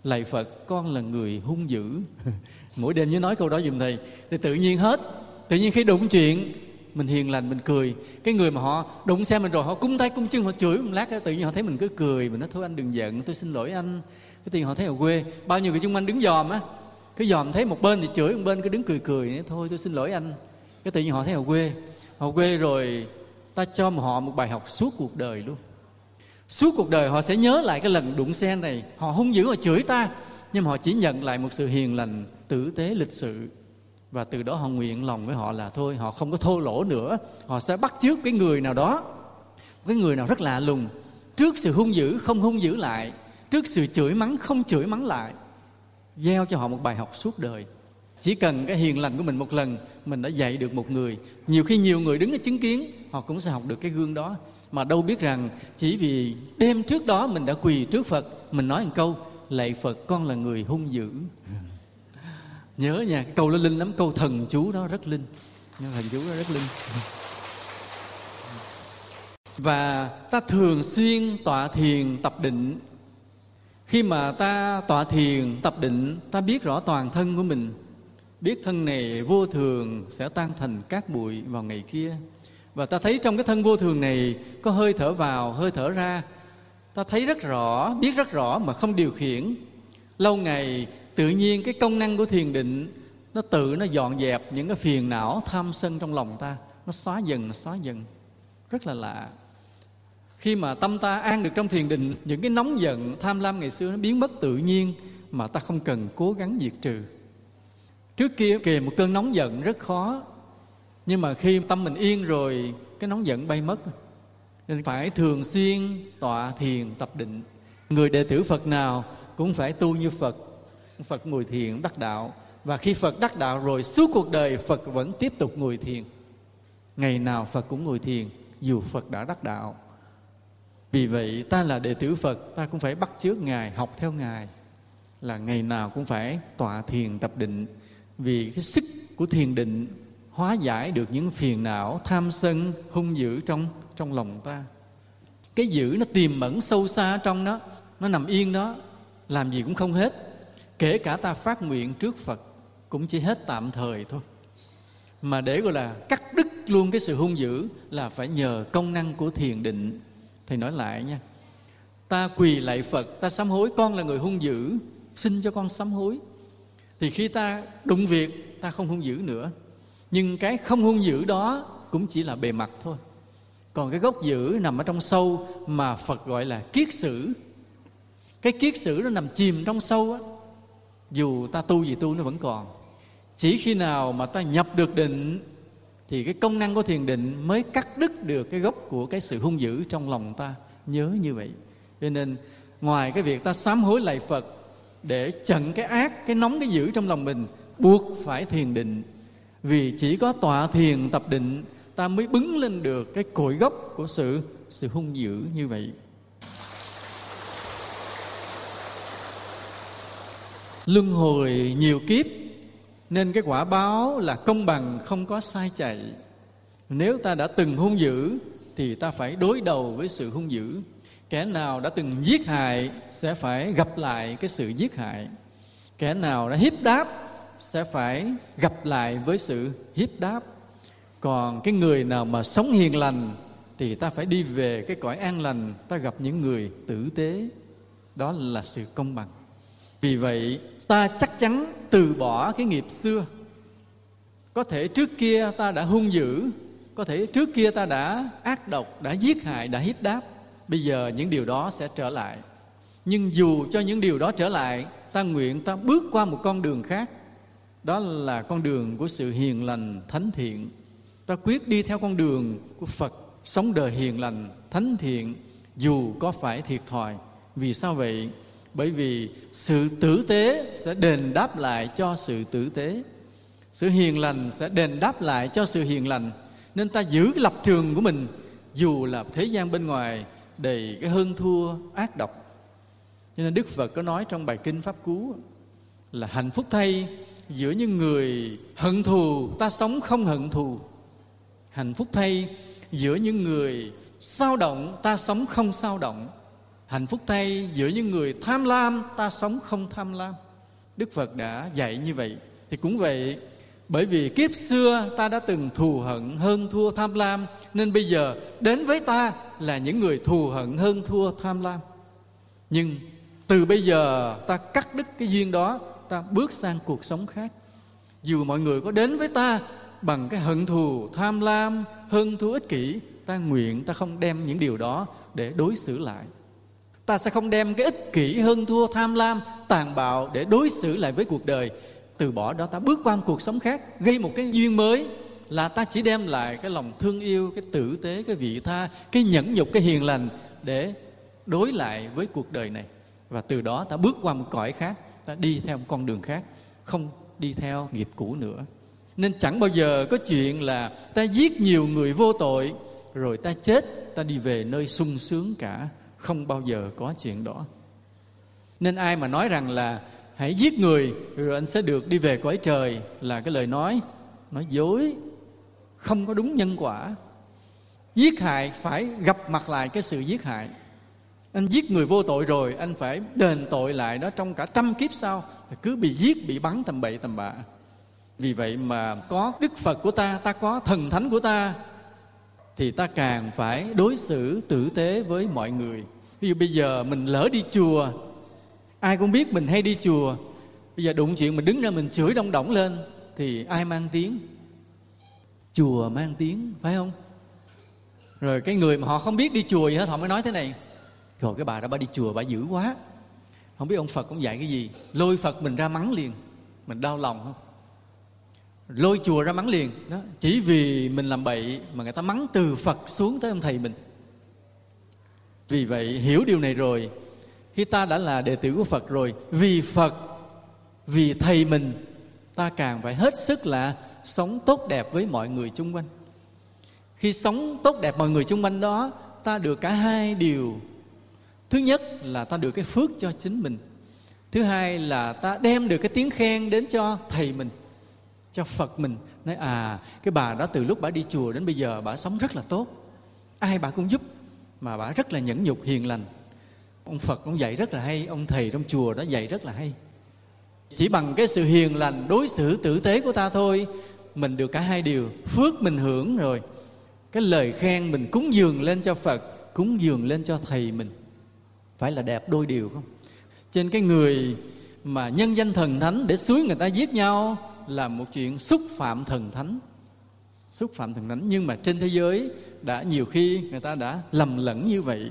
Lạy phật, con là người hung dữ. Mỗi đêm nhớ nói câu đó giùm thầy. Thì tự nhiên hết, tự nhiên khi đụng chuyện, mình hiền lành, mình cười. Cái người mà họ đụng xe mình rồi, họ cung tay cung chân, họ chửi một lát, tự nhiên họ thấy mình cứ cười. Mình nói, thôi anh đừng giận, tôi xin lỗi anh cái tiền họ thấy ở quê, bao nhiêu người chung quanh đứng dòm á. Cứ dòm thấy một bên thì chửi, một bên cứ đứng cười cười thôi, tôi xin lỗi anh. Cái tự nhiên họ thấy ở quê. Họ quê rồi, ta cho họ một bài học suốt cuộc đời luôn. Suốt cuộc đời họ sẽ nhớ lại cái lần đụng xe này. Họ hung dữ, họ chửi ta. Nhưng mà họ chỉ nhận lại một sự hiền lành, tử tế, lịch sự. Và từ đó họ nguyện lòng với họ là thôi, họ không có thô lỗ nữa. Họ sẽ bắt chước cái người nào đó. Cái người nào rất lạ lùng. Trước sự hung dữ, không hung dữ lại trước sự chửi mắng, không chửi mắng lại gieo cho họ một bài học suốt đời. Chỉ cần cái hiền lành của mình một lần, mình đã dạy được một người. Nhiều khi nhiều người đứng ở chứng kiến, họ cũng sẽ học được cái gương đó. Mà đâu biết rằng, chỉ vì đêm trước đó mình đã quỳ trước phật, mình nói một câu, lạy phật, con là người hung dữ. Nhớ nha, cái câu nó linh lắm, câu thần chú đó rất linh. Thần chú đó rất linh. Và ta thường xuyên tọa thiền, tập định khi mà ta tọa thiền, tập định, ta biết rõ toàn thân của mình. Biết thân này vô thường sẽ tan thành cát bụi vào ngày kia. Và ta thấy trong cái thân vô thường này có hơi thở vào, hơi thở ra. Ta thấy rất rõ, biết rất rõ mà không điều khiển. Lâu ngày, tự nhiên cái công năng của thiền định, nó tự nó dọn dẹp những cái phiền não tham sân trong lòng ta. Nó xóa dần, nó xóa dần. Rất là lạ khi mà tâm ta an được trong thiền định, những cái nóng giận, tham lam ngày xưa nó biến mất tự nhiên mà ta không cần cố gắng diệt trừ. Trước kia kìa một cơn nóng giận rất khó, nhưng mà khi tâm mình yên rồi, cái nóng giận bay mất. Nên phải thường xuyên tọa thiền, tập định. Người đệ tử phật nào cũng phải tu như phật. Phật ngồi thiền đắc đạo. Và khi phật đắc đạo rồi, suốt cuộc đời phật vẫn tiếp tục ngồi thiền. Ngày nào phật cũng ngồi thiền, dù phật đã đắc đạo vì vậy, ta là đệ tử phật, ta cũng phải bắt chước ngài, học theo ngài. Là ngày nào cũng phải tọa thiền tập định. Vì cái sức của thiền định hóa giải được những phiền não, tham sân, hung dữ trong trong lòng ta. Cái dữ nó tiềm mẫn sâu xa trong nó nó nằm yên đó, làm gì cũng không hết. Kể cả ta phát nguyện trước phật, cũng chỉ hết tạm thời thôi. Mà để gọi là cắt đứt luôn cái sự hung dữ là phải nhờ công năng của thiền định thầy nói lại nha. Ta quỳ lại phật, ta sám hối, con là người hung dữ, xin cho con sám hối. Thì khi ta đụng việc, ta không hung dữ nữa. Nhưng cái không hung dữ đó cũng chỉ là bề mặt thôi. Còn cái gốc dữ nằm ở trong sâu mà phật gọi là kiết sử. Cái kiết sử nó nằm chìm trong sâu á. Dù ta tu gì tu nó vẫn còn. Chỉ khi nào mà ta nhập được định thì cái công năng của thiền định mới cắt đứt được cái gốc của cái sự hung dữ trong lòng ta. Nhớ như vậy. Cho nên, ngoài cái việc ta sám hối lại phật để chặn cái ác, cái nóng, cái dữ trong lòng mình, buộc phải thiền định. Vì chỉ có tọa thiền tập định, ta mới bứng lên được cái cội gốc của sự sự hung dữ như vậy. Luân hồi nhiều kiếp nên cái quả báo là công bằng không có sai chạy. Nếu ta đã từng hung dữ, thì ta phải đối đầu với sự hung dữ. Kẻ nào đã từng giết hại, sẽ phải gặp lại cái sự giết hại. Kẻ nào đã hiếp đáp, sẽ phải gặp lại với sự hiếp đáp. Còn cái người nào mà sống hiền lành, thì ta phải đi về cái cõi an lành, ta gặp những người tử tế. Đó là sự công bằng. Vì vậy ta chắc chắn từ bỏ cái nghiệp xưa. Có thể trước kia ta đã hung dữ, có thể trước kia ta đã ác độc, đã giết hại, đã hiếp đáp. Bây giờ những điều đó sẽ trở lại. Nhưng dù cho những điều đó trở lại, ta nguyện ta bước qua một con đường khác. Đó là con đường của sự hiền lành, thánh thiện. Ta quyết đi theo con đường của phật, sống đời hiền lành, thánh thiện, dù có phải thiệt thòi. Vì sao vậy? Bởi vì sự tử tế sẽ đền đáp lại cho sự tử tế. Sự hiền lành sẽ đền đáp lại cho sự hiền lành. Nên ta giữ cái lập trường của mình, dù là thế gian bên ngoài đầy cái hơn thua, ác độc. Cho nên đức phật có nói trong bài kinh pháp cú là hạnh phúc thay giữa những người hận thù, ta sống không hận thù. Hạnh phúc thay giữa những người sao động, ta sống không sao động hạnh phúc thay giữa những người tham lam, ta sống không tham lam. Đức phật đã dạy như vậy. Thì cũng vậy, bởi vì kiếp xưa ta đã từng thù hận hơn thua tham lam, nên bây giờ đến với ta là những người thù hận hơn thua tham lam. Nhưng từ bây giờ ta cắt đứt cái duyên đó, ta bước sang cuộc sống khác. Dù mọi người có đến với ta bằng cái hận thù tham lam, hơn thua ích kỷ, ta nguyện ta không đem những điều đó để đối xử lại ta sẽ không đem cái ích kỷ hơn thua tham lam, tàn bạo để đối xử lại với cuộc đời. Từ bỏ đó ta bước qua một cuộc sống khác, gây một cái duyên mới, là ta chỉ đem lại cái lòng thương yêu, cái tử tế, cái vị tha, cái nhẫn nhục, cái hiền lành để đối lại với cuộc đời này. Và từ đó ta bước qua một cõi khác, ta đi theo một con đường khác, không đi theo nghiệp cũ nữa. Nên chẳng bao giờ có chuyện là ta giết nhiều người vô tội, rồi ta chết, ta đi về nơi sung sướng cả không bao giờ có chuyện đó. Nên ai mà nói rằng là hãy giết người rồi anh sẽ được đi về cõi trời là cái lời nói nói dối, không có đúng nhân quả. Giết hại phải gặp mặt lại cái sự giết hại. Anh giết người vô tội rồi, anh phải đền tội lại đó trong cả trăm kiếp sau cứ bị giết, bị bắn tầm bậy tầm bạ. Vì vậy mà có đức phật của ta ta có thần thánh của ta thì ta càng phải đối xử tử tế với mọi người. Ví dụ bây giờ mình lỡ đi chùa, ai cũng biết mình hay đi chùa. Bây giờ đụng chuyện mình đứng ra mình chửi đông đỏng lên thì ai mang tiếng? Chùa mang tiếng, phải không? Rồi cái người mà họ không biết đi chùa gì hết, họ mới nói thế này. Rồi cái bà đó bà đi chùa bà dữ quá. Không biết ông phật cũng dạy cái gì. Lôi phật mình ra mắng liền. Mình đau lòng không? Lôi chùa ra mắng liền. Đó, chỉ vì mình làm bậy mà người ta mắng từ phật xuống tới ông thầy mình. Vì vậy, hiểu điều này rồi, khi ta đã là đệ tử của phật rồi, vì phật, vì thầy mình, ta càng phải hết sức là sống tốt đẹp với mọi người chung quanh. Khi sống tốt đẹp mọi người chung quanh đó, ta được cả hai điều. Thứ nhất là ta được cái phước cho chính mình. Thứ hai là ta đem được cái tiếng khen đến cho thầy mình cho phật mình. Nói à cái bà đó từ lúc bà đi chùa đến bây giờ bà sống rất là tốt. Ai bà cũng giúp, mà bà rất là nhẫn nhục, hiền lành. Ông phật ông dạy rất là hay, ông thầy trong chùa đó dạy rất là hay. Chỉ bằng cái sự hiền lành, đối xử tử tế của ta thôi, mình được cả hai điều, phước mình hưởng rồi. Cái lời khen mình cúng dường lên cho phật, cúng dường lên cho thầy mình. Phải là đẹp đôi điều không? Trên cái người mà nhân danh thần thánh để suối người ta giết nhau là một chuyện xúc phạm thần thánh. Xúc phạm thần thánh. Nhưng mà trên thế giới đã nhiều khi người ta đã lầm lẫn như vậy.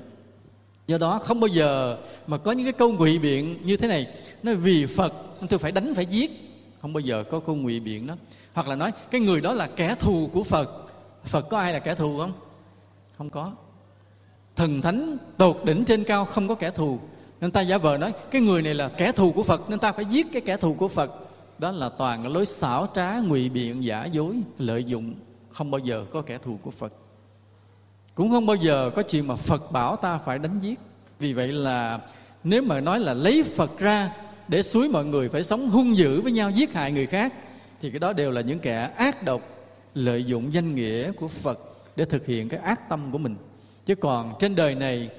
Do đó không bao giờ mà có những cái câu ngụy biện như thế này. Nói vì phật tôi phải đánh, phải giết. Không bao giờ có câu ngụy biện đó. Hoặc là nói, cái người đó là kẻ thù của phật. Phật có ai là kẻ thù không? Không có. Thần thánh tột đỉnh trên cao không có kẻ thù. Nên ta giả vờ nói, cái người này là kẻ thù của phật, nên ta phải giết cái kẻ thù của phật đó là toàn là lối xảo trá, ngụy biện, giả dối, lợi dụng. Không bao giờ có kẻ thù của phật. Cũng không bao giờ có chuyện mà phật bảo ta phải đánh giết. Vì vậy là nếu mà nói là lấy phật ra để suối mọi người phải sống hung dữ với nhau, giết hại người khác, thì cái đó đều là những kẻ ác độc, lợi dụng danh nghĩa của phật để thực hiện cái ác tâm của mình. Chứ còn trên đời này,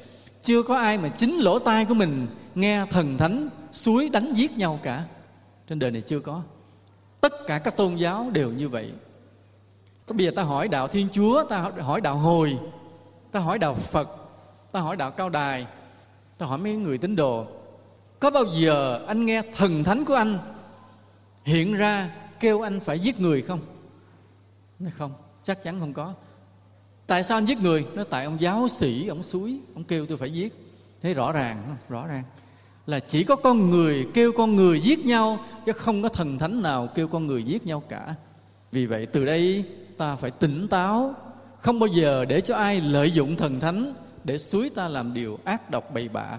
chưa có ai mà chính lỗ tai của mình nghe thần thánh suối đánh giết nhau cả trên đời này chưa có. Tất cả các tôn giáo đều như vậy. Bây giờ ta hỏi đạo thiên chúa, ta hỏi đạo hồi, ta hỏi đạo phật, ta hỏi đạo cao đài, ta hỏi mấy người tín đồ. Có bao giờ anh nghe thần thánh của anh hiện ra kêu anh phải giết người không? Nói không, chắc chắn không có. Tại sao anh giết người? Nó tại ông giáo sĩ, ông suối, ông kêu tôi phải giết. Thấy rõ ràng không? rõ ràng là chỉ có con người kêu con người giết nhau, chứ không có thần thánh nào kêu con người giết nhau cả. Vì vậy, từ đây ta phải tỉnh táo. Không bao giờ để cho ai lợi dụng thần thánh để suối ta làm điều ác độc bậy bạ.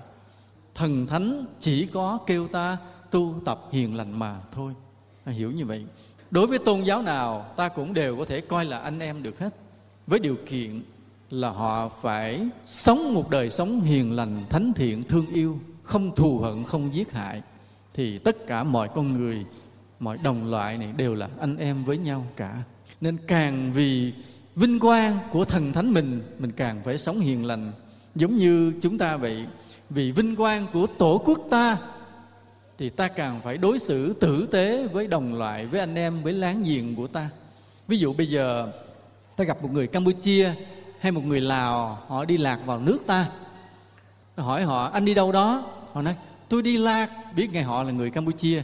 Thần thánh chỉ có kêu ta tu tập hiền lành mà thôi. Ta hiểu như vậy. Đối với tôn giáo nào, ta cũng đều có thể coi là anh em được hết. Với điều kiện là họ phải sống một đời sống hiền lành, thánh thiện, thương yêu không thù hận, không giết hại, thì tất cả mọi con người, mọi đồng loại này đều là anh em với nhau cả. Nên càng vì vinh quang của thần thánh mình mình càng phải sống hiền lành. Giống như chúng ta vậy, vì vinh quang của tổ quốc ta, thì ta càng phải đối xử tử tế với đồng loại, với anh em, với láng giềng của ta. Ví dụ bây giờ, ta gặp một người campuchia hay một người lào, họ đi lạc vào nước ta. Hỏi họ, anh đi đâu đó? Họ nói, tôi đi lạc biết ngay họ là người campuchia,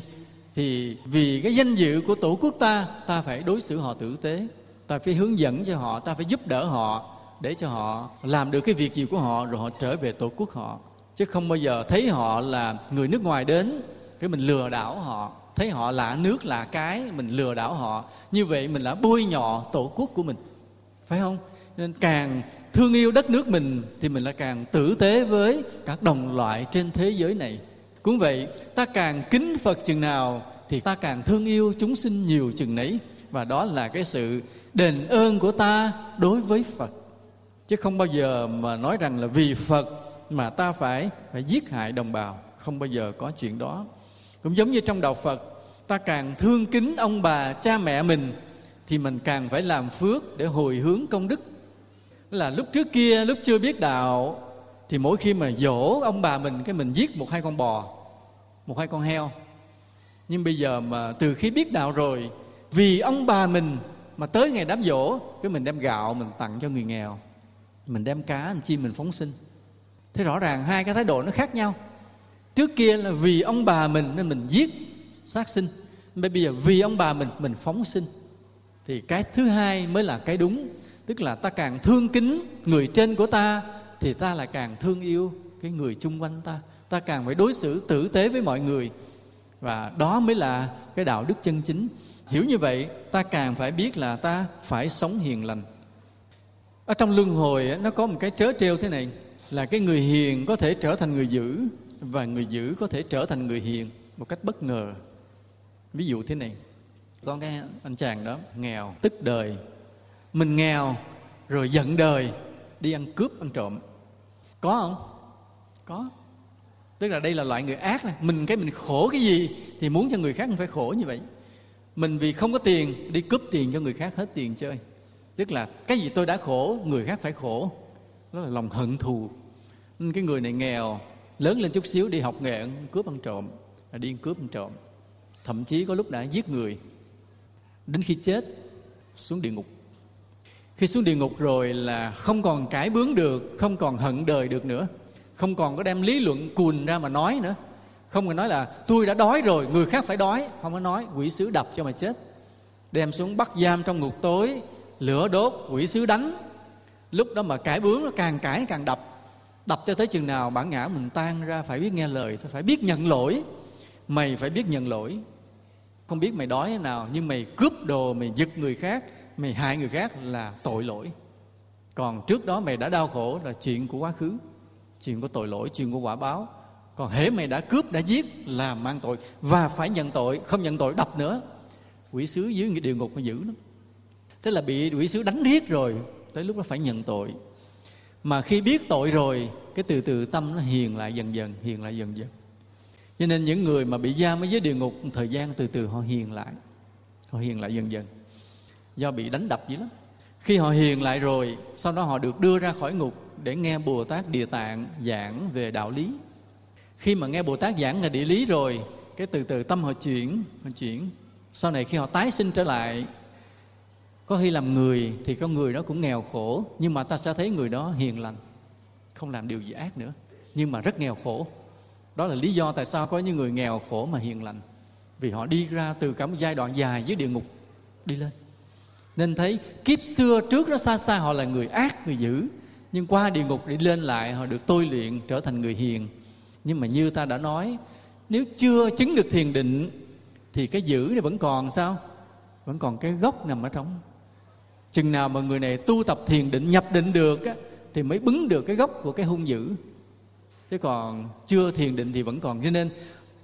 thì vì cái danh dự của tổ quốc ta ta phải đối xử họ tử tế. Ta phải hướng dẫn cho họ, ta phải giúp đỡ họ để cho họ làm được cái việc gì của họ, rồi họ trở về tổ quốc họ. Chứ không bao giờ thấy họ là người nước ngoài đến, cái mình lừa đảo họ. Thấy họ lạ nước lạ cái, mình lừa đảo họ. Như vậy mình đã bôi nhọ tổ quốc của mình. Phải không? Nên càng thương yêu đất nước mình, thì mình lại càng tử tế với các đồng loại trên thế giới này. Cũng vậy, ta càng kính phật chừng nào, thì ta càng thương yêu chúng sinh nhiều chừng nấy. Và đó là cái sự đền ơn của ta đối với phật. Chứ không bao giờ mà nói rằng là vì phật mà ta phải phải giết hại đồng bào. Không bao giờ có chuyện đó. Cũng giống như trong đạo phật, ta càng thương kính ông bà, cha mẹ mình, thì mình càng phải làm phước để hồi hướng công đức là lúc trước kia, lúc chưa biết đạo, thì mỗi khi mà dỗ ông bà mình, cái mình giết một hai con bò, một hai con heo. Nhưng bây giờ mà từ khi biết đạo rồi, vì ông bà mình mà tới ngày đám dỗ, cái mình đem gạo mình tặng cho người nghèo. Mình đem cá mình chim mình phóng sinh. Thế rõ ràng hai cái thái độ nó khác nhau. Trước kia là vì ông bà mình nên mình giết, sát sinh. Bây giờ vì ông bà mình mình phóng sinh. Thì cái thứ hai mới là cái đúng tức là ta càng thương kính người trên của ta thì ta lại càng thương yêu cái người chung quanh ta. Ta càng phải đối xử tử tế với mọi người. Và đó mới là cái đạo đức chân chính. Hiểu như vậy ta càng phải biết là ta phải sống hiền lành. Ở trong luân hồi nó có một cái trớ trêu thế này là cái người hiền có thể trở thành người dữ và người dữ có thể trở thành người hiền một cách bất ngờ. Ví dụ thế này. Có cái anh chàng đó nghèo. Tức đời mình nghèo, rồi giận đời, đi ăn cướp, ăn trộm. Có không? Có. Tức là đây là loại người ác này. Mình cái mình khổ cái gì thì muốn cho người khác phải khổ như vậy. Mình vì không có tiền, đi cướp tiền cho người khác hết tiền chơi. Tức là cái gì tôi đã khổ, người khác phải khổ. Đó là lòng hận thù. Nên cái người này nghèo, lớn lên chút xíu đi học nghề cướp, ăn trộm, là đi cướp, ăn trộm. Thậm chí có lúc đã giết người. Đến khi chết, xuống địa ngục khi xuống địa ngục rồi là không còn cải bướng được, không còn hận đời được nữa. Không còn có đem lý luận cùn ra mà nói nữa. Không còn nói là, tôi đã đói rồi, người khác phải đói. Không có nói, quỷ sứ đập cho mà chết. Đem xuống bắt giam trong ngục tối, lửa đốt, quỷ sứ đánh. Lúc đó mà cải bướng nó càng cãi nó càng đập. Đập cho tới chừng nào bản ngã mình tan ra, phải biết nghe lời, phải biết nhận lỗi. Mày phải biết nhận lỗi. Không biết mày đói thế nào, nhưng mày cướp đồ, mày giật người khác mày hại người khác là tội lỗi. Còn trước đó mày đã đau khổ là chuyện của quá khứ, chuyện của tội lỗi, chuyện của quả báo. Còn hễ mày đã cướp, đã giết là mang tội. Và phải nhận tội, không nhận tội đập nữa. Quỷ sứ dưới địa ngục nó dữ lắm thế là bị quỷ sứ đánh riết rồi, tới lúc đó phải nhận tội. Mà khi biết tội rồi, cái từ từ tâm nó hiền lại dần dần, hiền lại dần dần. Cho nên những người mà bị giam ở dưới địa ngục thời gian, từ từ họ hiền lại, họ hiền lại dần dần do bị đánh đập dữ lắm. Khi họ hiền lại rồi, sau đó họ được đưa ra khỏi ngục để nghe bồ tát địa tạng giảng về đạo lý. Khi mà nghe bồ tát giảng về địa lý rồi, cái từ từ tâm họ chuyển họ chuyển. Sau này khi họ tái sinh trở lại, có khi làm người thì con người đó cũng nghèo khổ, nhưng mà ta sẽ thấy người đó hiền lành, không làm điều gì ác nữa. Nhưng mà rất nghèo khổ. Đó là lý do tại sao có những người nghèo khổ mà hiền lành. Vì họ đi ra từ cả một giai đoạn dài dưới địa ngục, đi lên nên thấy kiếp xưa trước đó xa xa họ là người ác người dữ. Nhưng qua địa ngục đi lên lại họ được tôi luyện trở thành người hiền. Nhưng mà như ta đã nói nếu chưa chứng được thiền định thì cái dữ này vẫn còn sao? Vẫn còn cái gốc nằm ở trong. Chừng nào mà người này tu tập thiền định nhập định được á, thì mới bứng được cái gốc của cái hung dữ. Chứ còn chưa thiền định thì vẫn còn. Cho nên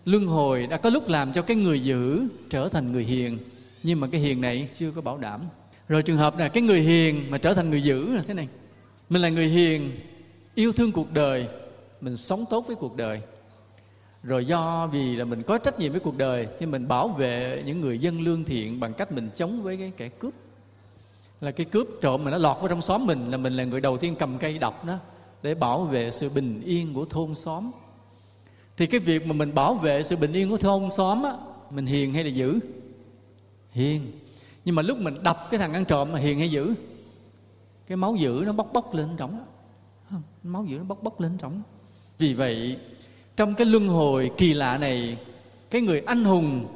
luân hồi đã có lúc làm cho cái người dữ trở thành người hiền. Nhưng mà cái hiền này chưa có bảo đảm rồi trường hợp là cái người hiền mà trở thành người dữ là thế này. Mình là người hiền, yêu thương cuộc đời, mình sống tốt với cuộc đời. Rồi do vì là mình có trách nhiệm với cuộc đời, thì mình bảo vệ những người dân lương thiện bằng cách mình chống với cái kẻ cướp. Là cái cướp trộm mà nó lọt vào trong xóm mình là mình là người đầu tiên cầm cây độc đó để bảo vệ sự bình yên của thôn xóm. Thì cái việc mà mình bảo vệ sự bình yên của thôn xóm á, mình hiền hay là dữ? Hiền nhưng mà lúc mình đập cái thằng ăn trộm mà hiền hay dữ, cái máu dữ nó bốc bốc lên trống. Máu dữ nó bốc bốc lên trống. Vì vậy, trong cái luân hồi kỳ lạ này, cái người anh hùng,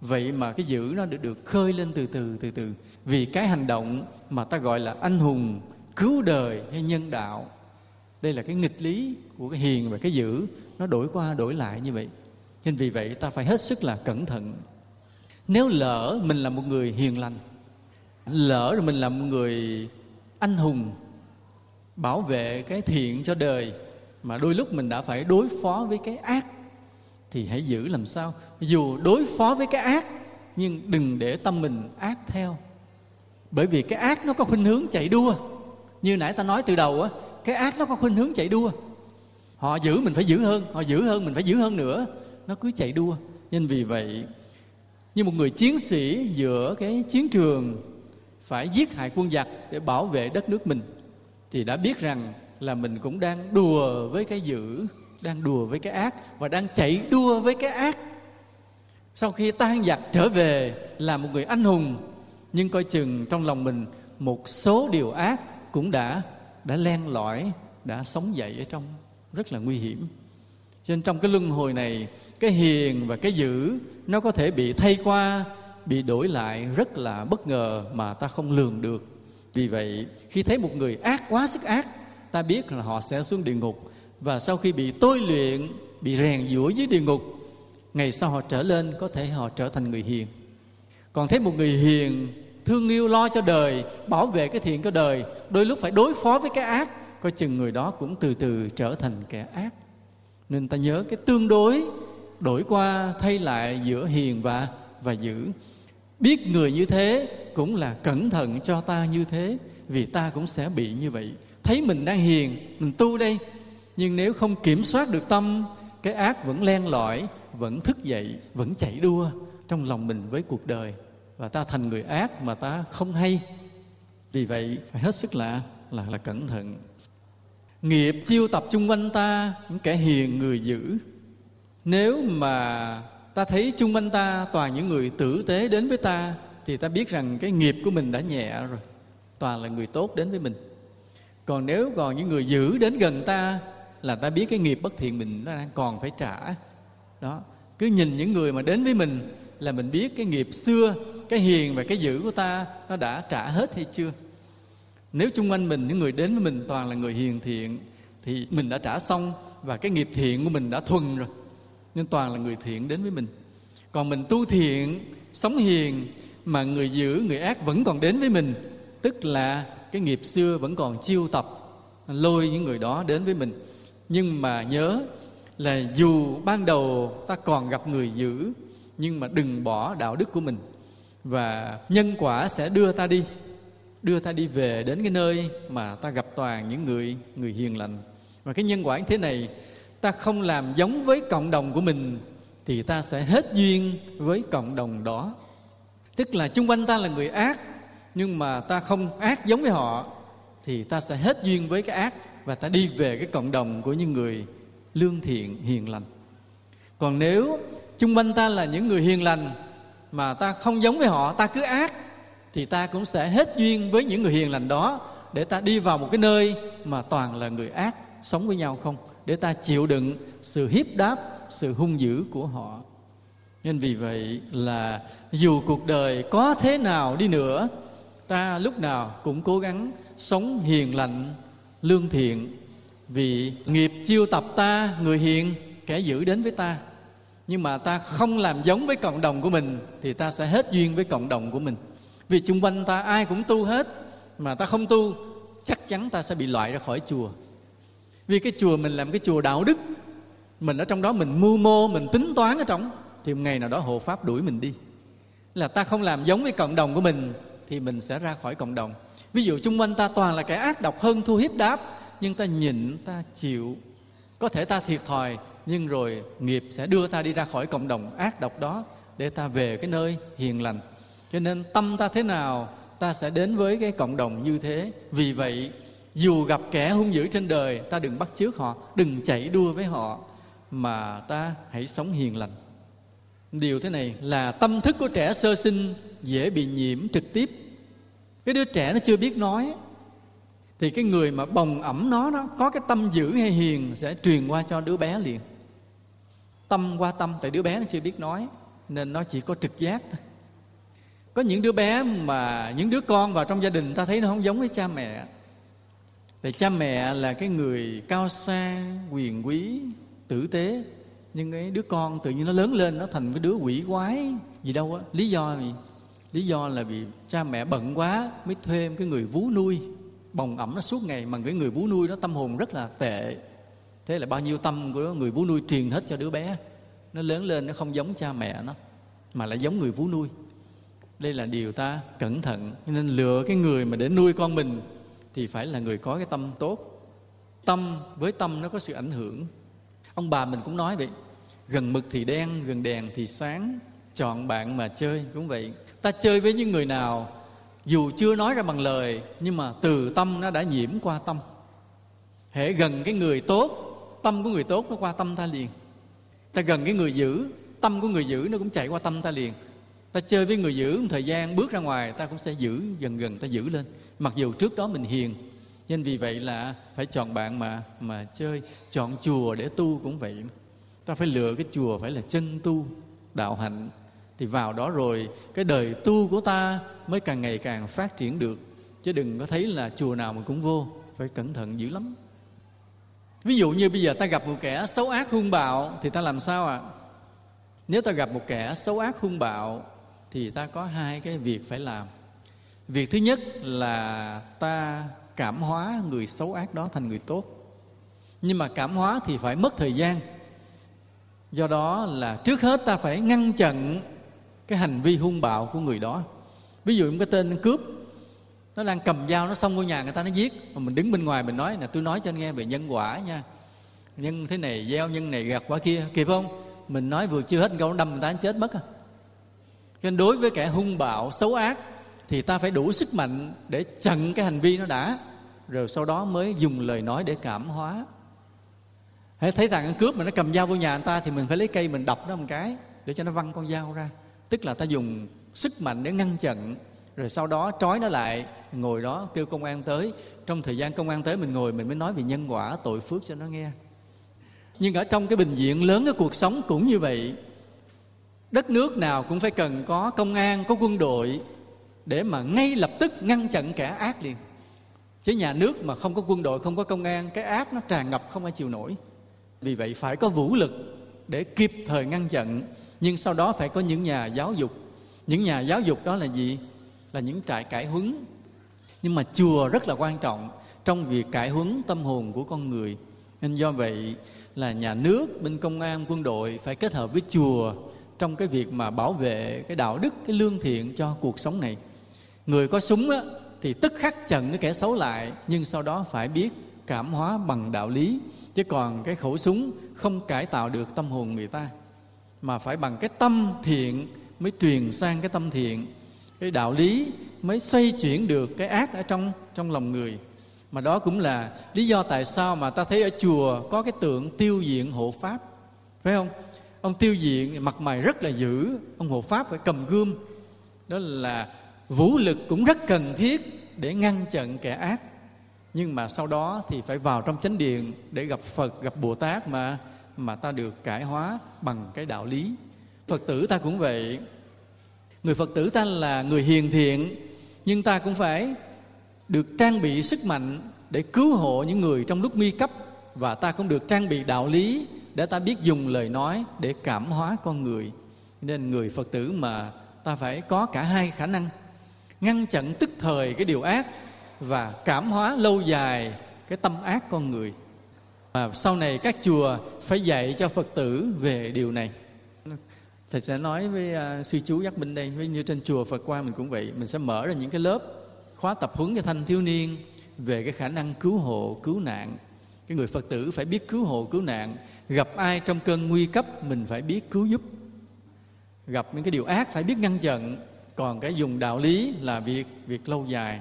vậy mà cái dữ nó được được khơi lên từ từ từ từ. Vì cái hành động mà ta gọi là anh hùng, cứu đời hay nhân đạo, đây là cái nghịch lý của cái hiền và cái dữ, nó đổi qua đổi lại như vậy. Nên vì vậy ta phải hết sức là cẩn thận nếu lỡ mình là một người hiền lành, lỡ rồi mình là một người anh hùng, bảo vệ cái thiện cho đời, mà đôi lúc mình đã phải đối phó với cái ác, thì hãy giữ làm sao? Dù đối phó với cái ác, nhưng đừng để tâm mình ác theo. Bởi vì cái ác nó có khuynh hướng chạy đua. Như nãy ta nói từ đầu á, cái ác nó có khuynh hướng chạy đua. Họ giữ mình phải giữ hơn, họ giữ hơn, mình phải giữ hơn nữa. Nó cứ chạy đua. Nên vì vậy như một người chiến sĩ giữa cái chiến trường phải giết hại quân giặc để bảo vệ đất nước mình, thì đã biết rằng là mình cũng đang đùa với cái dữ, đang đùa với cái ác và đang chạy đua với cái ác. Sau khi tan giặc trở về là một người anh hùng, nhưng coi chừng trong lòng mình một số điều ác cũng đã đã len lỏi, đã sống dậy ở trong rất là nguy hiểm cho nên trong cái luân hồi này, cái hiền và cái dữ, nó có thể bị thay qua, bị đổi lại rất là bất ngờ mà ta không lường được. Vì vậy, khi thấy một người ác quá sức ác, ta biết là họ sẽ xuống địa ngục. Và sau khi bị tôi luyện, bị rèn giũa dưới địa ngục, ngày sau họ trở lên, có thể họ trở thành người hiền. Còn thấy một người hiền, thương yêu lo cho đời, bảo vệ cái thiện cho đời, đôi lúc phải đối phó với cái ác, coi chừng người đó cũng từ từ trở thành kẻ ác nên ta nhớ cái tương đối đổi qua thay lại giữa hiền và và dữ. Biết người như thế cũng là cẩn thận cho ta như thế, vì ta cũng sẽ bị như vậy. Thấy mình đang hiền, mình tu đây. Nhưng nếu không kiểm soát được tâm, cái ác vẫn len lỏi, vẫn thức dậy, vẫn chạy đua trong lòng mình với cuộc đời. Và ta thành người ác mà ta không hay. Vì vậy, phải hết sức là là là cẩn thận nghiệp chiêu tập chung quanh ta, những kẻ hiền người dữ. Nếu mà ta thấy chung quanh ta toàn những người tử tế đến với ta, thì ta biết rằng cái nghiệp của mình đã nhẹ rồi. Toàn là người tốt đến với mình. Còn nếu còn những người dữ đến gần ta, là ta biết cái nghiệp bất thiện mình nó đang còn phải trả. Đó. Cứ nhìn những người mà đến với mình là mình biết cái nghiệp xưa, cái hiền và cái dữ của ta nó đã trả hết hay chưa nếu chung quanh mình, những người đến với mình toàn là người hiền thiện, thì mình đã trả xong và cái nghiệp thiện của mình đã thuần rồi. Nên toàn là người thiện đến với mình. Còn mình tu thiện, sống hiền mà người dữ người ác vẫn còn đến với mình, tức là cái nghiệp xưa vẫn còn chiêu tập, lôi những người đó đến với mình. Nhưng mà nhớ là dù ban đầu ta còn gặp người dữ nhưng mà đừng bỏ đạo đức của mình và nhân quả sẽ đưa ta đi đưa ta đi về đến cái nơi mà ta gặp toàn những người người hiền lành. Và cái nhân quả như thế này, ta không làm giống với cộng đồng của mình, thì ta sẽ hết duyên với cộng đồng đó. Tức là chung quanh ta là người ác, nhưng mà ta không ác giống với họ, thì ta sẽ hết duyên với cái ác và ta đi về cái cộng đồng của những người lương thiện, hiền lành. Còn nếu chung quanh ta là những người hiền lành mà ta không giống với họ, ta cứ ác thì ta cũng sẽ hết duyên với những người hiền lành đó để ta đi vào một cái nơi mà toàn là người ác, sống với nhau không? Để ta chịu đựng sự hiếp đáp, sự hung dữ của họ. Nên vì vậy là dù cuộc đời có thế nào đi nữa, ta lúc nào cũng cố gắng sống hiền lành, lương thiện. Vì nghiệp chiêu tập ta, người hiền, kẻ giữ đến với ta. Nhưng mà ta không làm giống với cộng đồng của mình, thì ta sẽ hết duyên với cộng đồng của mình vì chung quanh ta ai cũng tu hết, mà ta không tu, chắc chắn ta sẽ bị loại ra khỏi chùa. Vì cái chùa mình làm cái chùa đạo đức. Mình ở trong đó mình mưu mô, mình tính toán ở trong, thì một ngày nào đó hộ pháp đuổi mình đi. Là ta không làm giống với cộng đồng của mình, thì mình sẽ ra khỏi cộng đồng. Ví dụ chung quanh ta toàn là kẻ ác độc, hơn thu hiếp đáp, nhưng ta nhịn, ta chịu. Có thể ta thiệt thòi, nhưng rồi nghiệp sẽ đưa ta đi ra khỏi cộng đồng ác độc đó để ta về cái nơi hiền lành cho nên tâm ta thế nào, ta sẽ đến với cái cộng đồng như thế. Vì vậy, dù gặp kẻ hung dữ trên đời, ta đừng bắt chước họ, đừng chạy đua với họ, mà ta hãy sống hiền lành. Điều thế này là tâm thức của trẻ sơ sinh dễ bị nhiễm trực tiếp. Cái đứa trẻ nó chưa biết nói, thì cái người mà bồng ẩm nó đó, có cái tâm dữ hay hiền sẽ truyền qua cho đứa bé liền. Tâm qua tâm, tại đứa bé nó chưa biết nói, nên nó chỉ có trực giác thôi có những đứa bé mà, những đứa con vào trong gia đình, ta thấy nó không giống với cha mẹ. Thì cha mẹ là cái người cao xa, quyền quý, tử tế. Nhưng cái đứa con tự nhiên nó lớn lên, nó thành cái đứa quỷ quái gì đâu á. Lý do gì? Lý do là vì cha mẹ bận quá mới thuê cái người vú nuôi. Bồng ẩm nó suốt ngày, mà cái người vú nuôi nó tâm hồn rất là tệ. Thế là bao nhiêu tâm của người vú nuôi truyền hết cho đứa bé. Nó lớn lên, nó không giống cha mẹ nó, mà lại giống người vú nuôi đây là điều ta cẩn thận, nên lựa cái người mà để nuôi con mình thì phải là người có cái tâm tốt. Tâm, với tâm nó có sự ảnh hưởng. Ông bà mình cũng nói vậy, gần mực thì đen, gần đèn thì sáng, chọn bạn mà chơi. Cũng vậy, ta chơi với những người nào, dù chưa nói ra bằng lời, nhưng mà từ tâm nó đã nhiễm qua tâm. Hễ gần cái người tốt, tâm của người tốt nó qua tâm ta liền. Ta gần cái người dữ, tâm của người dữ nó cũng chạy qua tâm ta liền ta chơi với người giữ một thời gian, bước ra ngoài, ta cũng sẽ giữ dần dần, ta giữ lên. Mặc dù trước đó mình hiền, nên vì vậy là phải chọn bạn mà mà chơi, chọn chùa để tu cũng vậy. Ta phải lựa cái chùa phải là chân tu, đạo hạnh. Thì vào đó rồi, cái đời tu của ta mới càng ngày càng phát triển được. Chứ đừng có thấy là chùa nào mình cũng vô, phải cẩn thận dữ lắm. Ví dụ như bây giờ ta gặp một kẻ xấu ác hung bạo, thì ta làm sao ạ? À? nếu ta gặp một kẻ xấu ác hung bạo thì ta có hai cái việc phải làm. Việc thứ nhất là ta cảm hóa người xấu ác đó thành người tốt. Nhưng mà cảm hóa thì phải mất thời gian. Do đó là trước hết ta phải ngăn chặn cái hành vi hung bạo của người đó. Ví dụ một cái tên cướp, nó đang cầm dao nó xông vô nhà người ta, nó giết. Mà mình đứng bên ngoài mình nói là tôi nói cho anh nghe về nhân quả nha. Nhân thế này gieo, nhân này gặt quả kia. Kịp không? Mình nói vừa chưa hết câu đâm người ta chết mất à nên đối với kẻ hung bạo, xấu ác, thì ta phải đủ sức mạnh để chặn cái hành vi nó đã. Rồi sau đó mới dùng lời nói để cảm hóa. Hãy thấy thằng ăn cướp mà nó cầm dao vô nhà người ta thì mình phải lấy cây mình đập nó một cái để cho nó văng con dao ra. Tức là ta dùng sức mạnh để ngăn chặn. Rồi sau đó trói nó lại, ngồi đó kêu công an tới. Trong thời gian công an tới mình ngồi, mình mới nói về nhân quả, tội phước cho nó nghe. Nhưng ở trong cái bình diện lớn của cuộc sống cũng như vậy đất nước nào cũng phải cần có công an, có quân đội để mà ngay lập tức ngăn chặn kẻ ác liền. Chứ nhà nước mà không có quân đội, không có công an, cái ác nó tràn ngập không ai chịu nổi. Vì vậy phải có vũ lực để kịp thời ngăn chặn, nhưng sau đó phải có những nhà giáo dục. Những nhà giáo dục đó là gì? Là những trại cải huấn. Nhưng mà chùa rất là quan trọng trong việc cải huấn tâm hồn của con người. Nên do vậy là nhà nước, bên công an, quân đội phải kết hợp với chùa trong cái việc mà bảo vệ cái đạo đức cái lương thiện cho cuộc sống này. Người có súng á, thì tức khắc chận cái kẻ xấu lại nhưng sau đó phải biết cảm hóa bằng đạo lý. Chứ còn cái khẩu súng không cải tạo được tâm hồn người ta mà phải bằng cái tâm thiện mới truyền sang cái tâm thiện. Cái đạo lý mới xoay chuyển được cái ác ở trong trong lòng người. Mà đó cũng là lý do tại sao mà ta thấy ở chùa có cái tượng tiêu diện hộ pháp phải không? Ông tiêu diện mặt mày rất là dữ. Ông hộ pháp phải cầm gươm. Đó là vũ lực cũng rất cần thiết để ngăn chặn kẻ ác. Nhưng mà sau đó thì phải vào trong chánh điện để gặp phật, gặp bồ tát mà mà ta được cải hóa bằng cái đạo lý. Phật tử ta cũng vậy. Người phật tử ta là người hiền thiện, nhưng ta cũng phải được trang bị sức mạnh để cứu hộ những người trong lúc nguy cấp, và ta cũng được trang bị đạo lý để ta biết dùng lời nói để cảm hóa con người nên người phật tử mà ta phải có cả hai khả năng ngăn chặn tức thời cái điều ác và cảm hóa lâu dài cái tâm ác con người. Và sau này các chùa phải dạy cho phật tử về điều này. Thầy sẽ nói với uh, sư chú giác minh đây với như trên chùa phật quan mình cũng vậy mình sẽ mở ra những cái lớp khóa tập huấn cho thanh thiếu niên về cái khả năng cứu hộ cứu nạn cái người phật tử phải biết cứu hộ, cứu nạn. Gặp ai trong cơn nguy cấp, mình phải biết cứu giúp. Gặp những cái điều ác, phải biết ngăn chặn. Còn cái dùng đạo lý là việc việc lâu dài.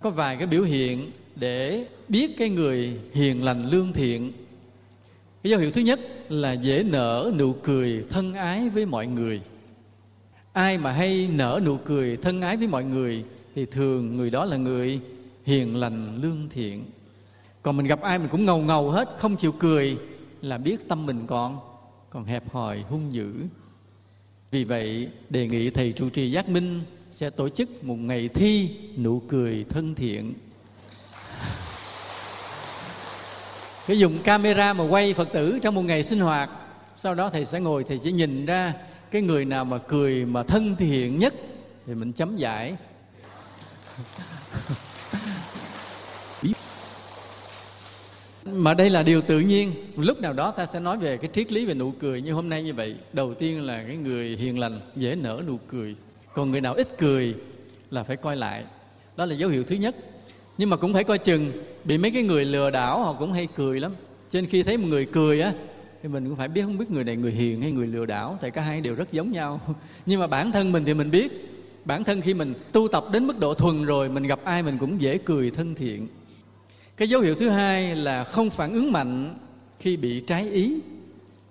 Có vài cái biểu hiện để biết cái người hiền lành, lương thiện. Cái dấu hiệu thứ nhất là dễ nở nụ cười thân ái với mọi người. Ai mà hay nở nụ cười thân ái với mọi người thì thường người đó là người hiền lành, lương thiện còn mình gặp ai mình cũng ngầu ngầu hết, không chịu cười là biết tâm mình còn còn hẹp hòi, hung dữ. Vì vậy, đề nghị thầy trụ trì giác minh sẽ tổ chức một ngày thi nụ cười thân thiện. Cái dùng camera mà quay phật tử trong một ngày sinh hoạt, sau đó thầy sẽ ngồi, thầy sẽ nhìn ra cái người nào mà cười mà thân thiện nhất thì mình chấm giải. Mà đây là điều tự nhiên. Lúc nào đó ta sẽ nói về cái triết lý về nụ cười như hôm nay như vậy, đầu tiên là cái người hiền lành dễ nở nụ cười. Còn người nào ít cười là phải coi lại. Đó là dấu hiệu thứ nhất. Nhưng mà cũng phải coi chừng bị mấy cái người lừa đảo họ cũng hay cười lắm. Cho nên khi thấy một người cười á, thì mình cũng phải biết không biết người này người hiền hay người lừa đảo, tại cả hai đều rất giống nhau. Nhưng mà bản thân mình thì mình biết. Bản thân khi mình tu tập đến mức độ thuần rồi, mình gặp ai mình cũng dễ cười thân thiện cái dấu hiệu thứ hai là không phản ứng mạnh khi bị trái ý.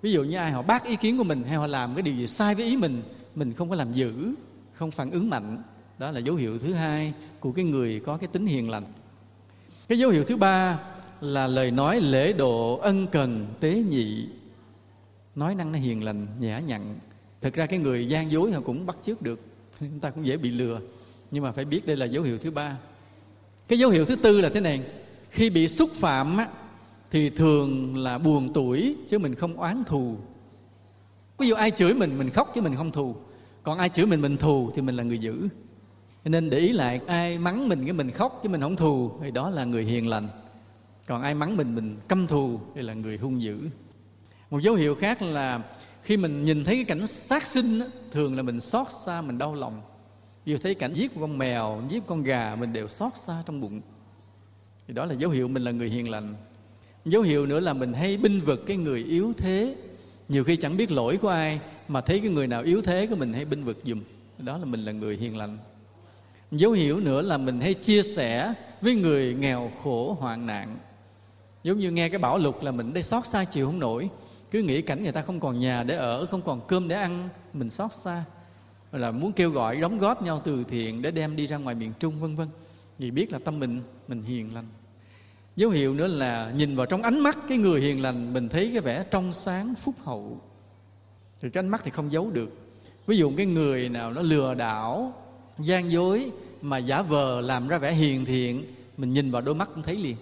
Ví dụ như ai họ bác ý kiến của mình hay họ làm cái điều gì sai với ý mình mình không có làm dữ, không phản ứng mạnh. Đó là dấu hiệu thứ hai của cái người có cái tính hiền lành. Cái dấu hiệu thứ ba là lời nói lễ độ ân cần tế nhị. Nói năng nó hiền lành, nhã nhặn. Thực ra cái người gian dối họ cũng bắt chước được. Chúng ta cũng dễ bị lừa. Nhưng mà phải biết đây là dấu hiệu thứ ba. Cái dấu hiệu thứ tư là thế này khi bị xúc phạm á, thì thường là buồn tuổi chứ mình không oán thù. Ví dụ ai chửi mình mình khóc chứ mình không thù. Còn ai chửi mình mình thù thì mình là người dữ. Cho nên để ý lại ai mắng mình cái mình khóc chứ mình không thù thì đó là người hiền lành. Còn ai mắng mình mình căm thù thì là người hung dữ. Một dấu hiệu khác là khi mình nhìn thấy cái cảnh sát sinh thường là mình xót xa mình đau lòng. Ví dụ thấy cảnh giết con mèo giết con gà mình đều xót xa trong bụng thì đó là dấu hiệu mình là người hiền lành. Dấu hiệu nữa là mình hay binh vực cái người yếu thế. Nhiều khi chẳng biết lỗi của ai, mà thấy cái người nào yếu thế của mình hay binh vực dùm đó là mình là người hiền lành. Dấu hiệu nữa là mình hay chia sẻ với người nghèo khổ hoạn nạn. Giống như nghe cái bảo lục là mình đây xót xa chịu không nổi. Cứ nghĩ cảnh người ta không còn nhà để ở, không còn cơm để ăn, mình xót xa. Là muốn kêu gọi đóng góp nhau từ thiện để đem đi ra ngoài miền trung, vân vân vì biết là tâm mình mình hiền lành. Dấu hiệu nữa là nhìn vào trong ánh mắt cái người hiền lành, mình thấy cái vẻ trong sáng, phúc hậu. Thì cái ánh mắt thì không giấu được. Ví dụ cái người nào nó lừa đảo, gian dối mà giả vờ làm ra vẻ hiền thiện, mình nhìn vào đôi mắt cũng thấy liền.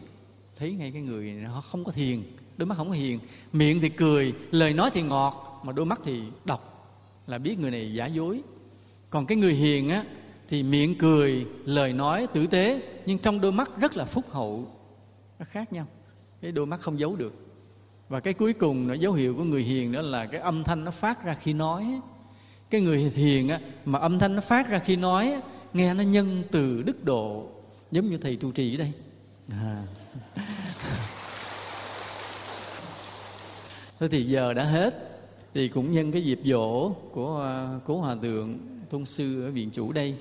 Thấy ngay cái người này, nó không có hiền, đôi mắt không có hiền. Miệng thì cười, lời nói thì ngọt, mà đôi mắt thì độc, là biết người này giả dối. Còn cái người hiền á thì miệng cười lời nói tử tế nhưng trong đôi mắt rất là phúc hậu. Nó khác nhau. Cái đôi mắt không giấu được. Và cái cuối cùng nó dấu hiệu của người hiền đó là cái âm thanh nó phát ra khi nói. Cái người hiền á, mà âm thanh nó phát ra khi nói nghe nó nhân từ đức độ giống như thầy trụ trì ở đây. À. thôi thì giờ đã hết. Thì cũng nhân cái dịp dỗ của à, cố hòa thượng tôn sư ở viện chủ đây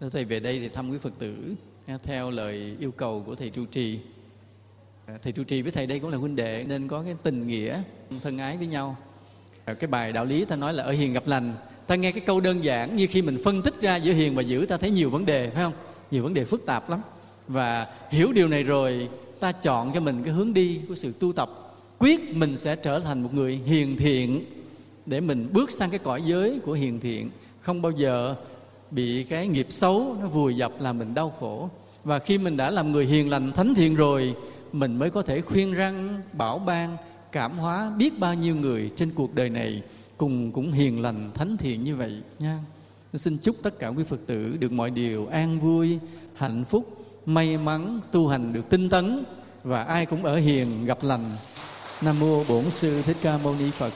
thầy, về đây thì thăm quý phật tử theo lời yêu cầu của thầy trụ trì. À, thầy trụ trì với thầy đây cũng là huynh đệ, nên có cái tình nghĩa, thân ái với nhau. À, cái bài đạo lý ta nói là ở hiền gặp lành. Ta nghe cái câu đơn giản như khi mình phân tích ra giữa hiền và dữ, ta thấy nhiều vấn đề, phải không? Nhiều vấn đề phức tạp lắm. Và hiểu điều này rồi, ta chọn cho mình cái hướng đi của sự tu tập. Quyết mình sẽ trở thành một người hiền thiện để mình bước sang cái cõi giới của hiền thiện. Không bao giờ bị cái nghiệp xấu nó vùi dập làm mình đau khổ. Và khi mình đã làm người hiền lành, thánh thiện rồi, mình mới có thể khuyên răng, bảo ban, cảm hóa biết bao nhiêu người trên cuộc đời này cùng cũng hiền lành, thánh thiện như vậy nha. Xin chúc tất cả quý phật tử được mọi điều an vui, hạnh phúc, may mắn, tu hành được tinh tấn và ai cũng ở hiền, gặp lành. Nam mô bổn sư thích ca mâu ni phật.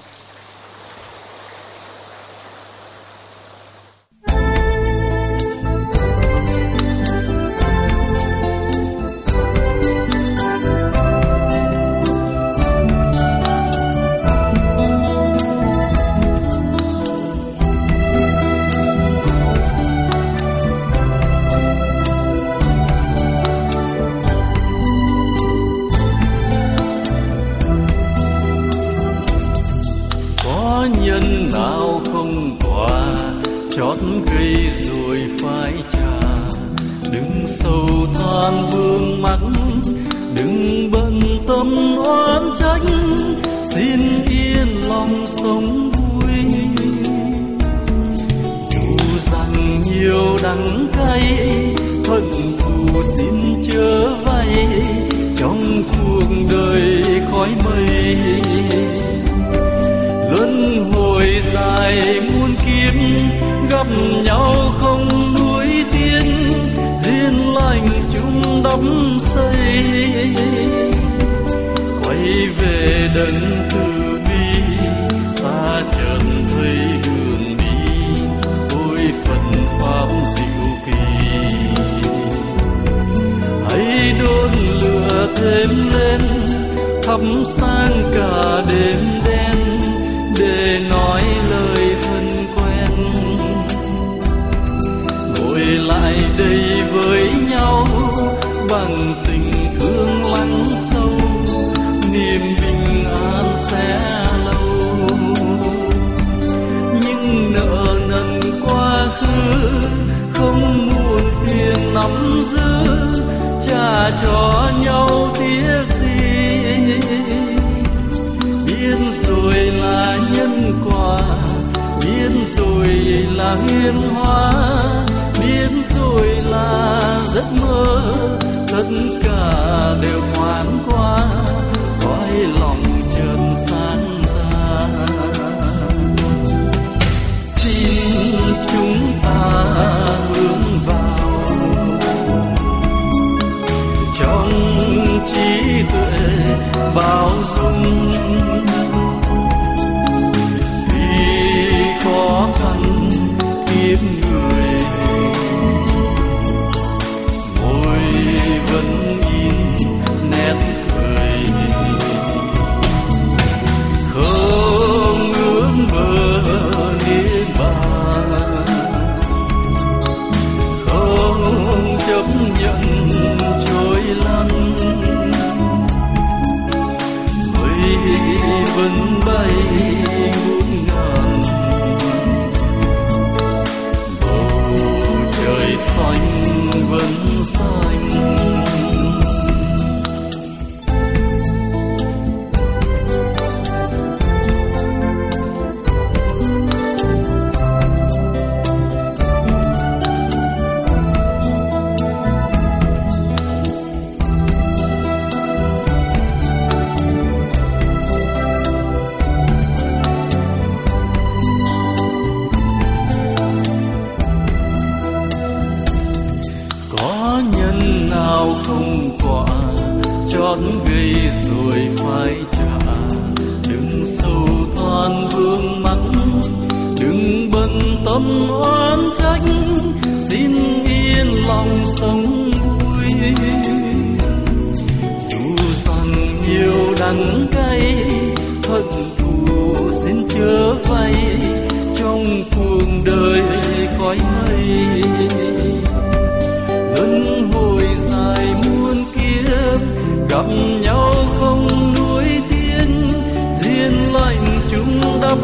Đắng cay hận thù xin chớ vay, trong cuộc đời khói mây. Luân hồi dài muôn kiếp, gặp nhau không nuối tiên duyên lành chung đắm xây quay về đấng thương thêm lên thắp sang là hiến hóa, biết rồi là giấc mơ. Tất cả đều thoáng qua, cõi lòng trần sáng ra. Xin chúng ta hướng vào. Trong trí tuệ bao sao không quả chót gây rồi phải trả. Đừng sâu than vương mắc đừng bận tâm oán trách. Xin yên lòng sống vui. Dù rằng nhiều đắng cay thật thù xin chớ vay. Trong cuộc đời khói mây gặp nhau không nuối tiên duyên lành chúng đắm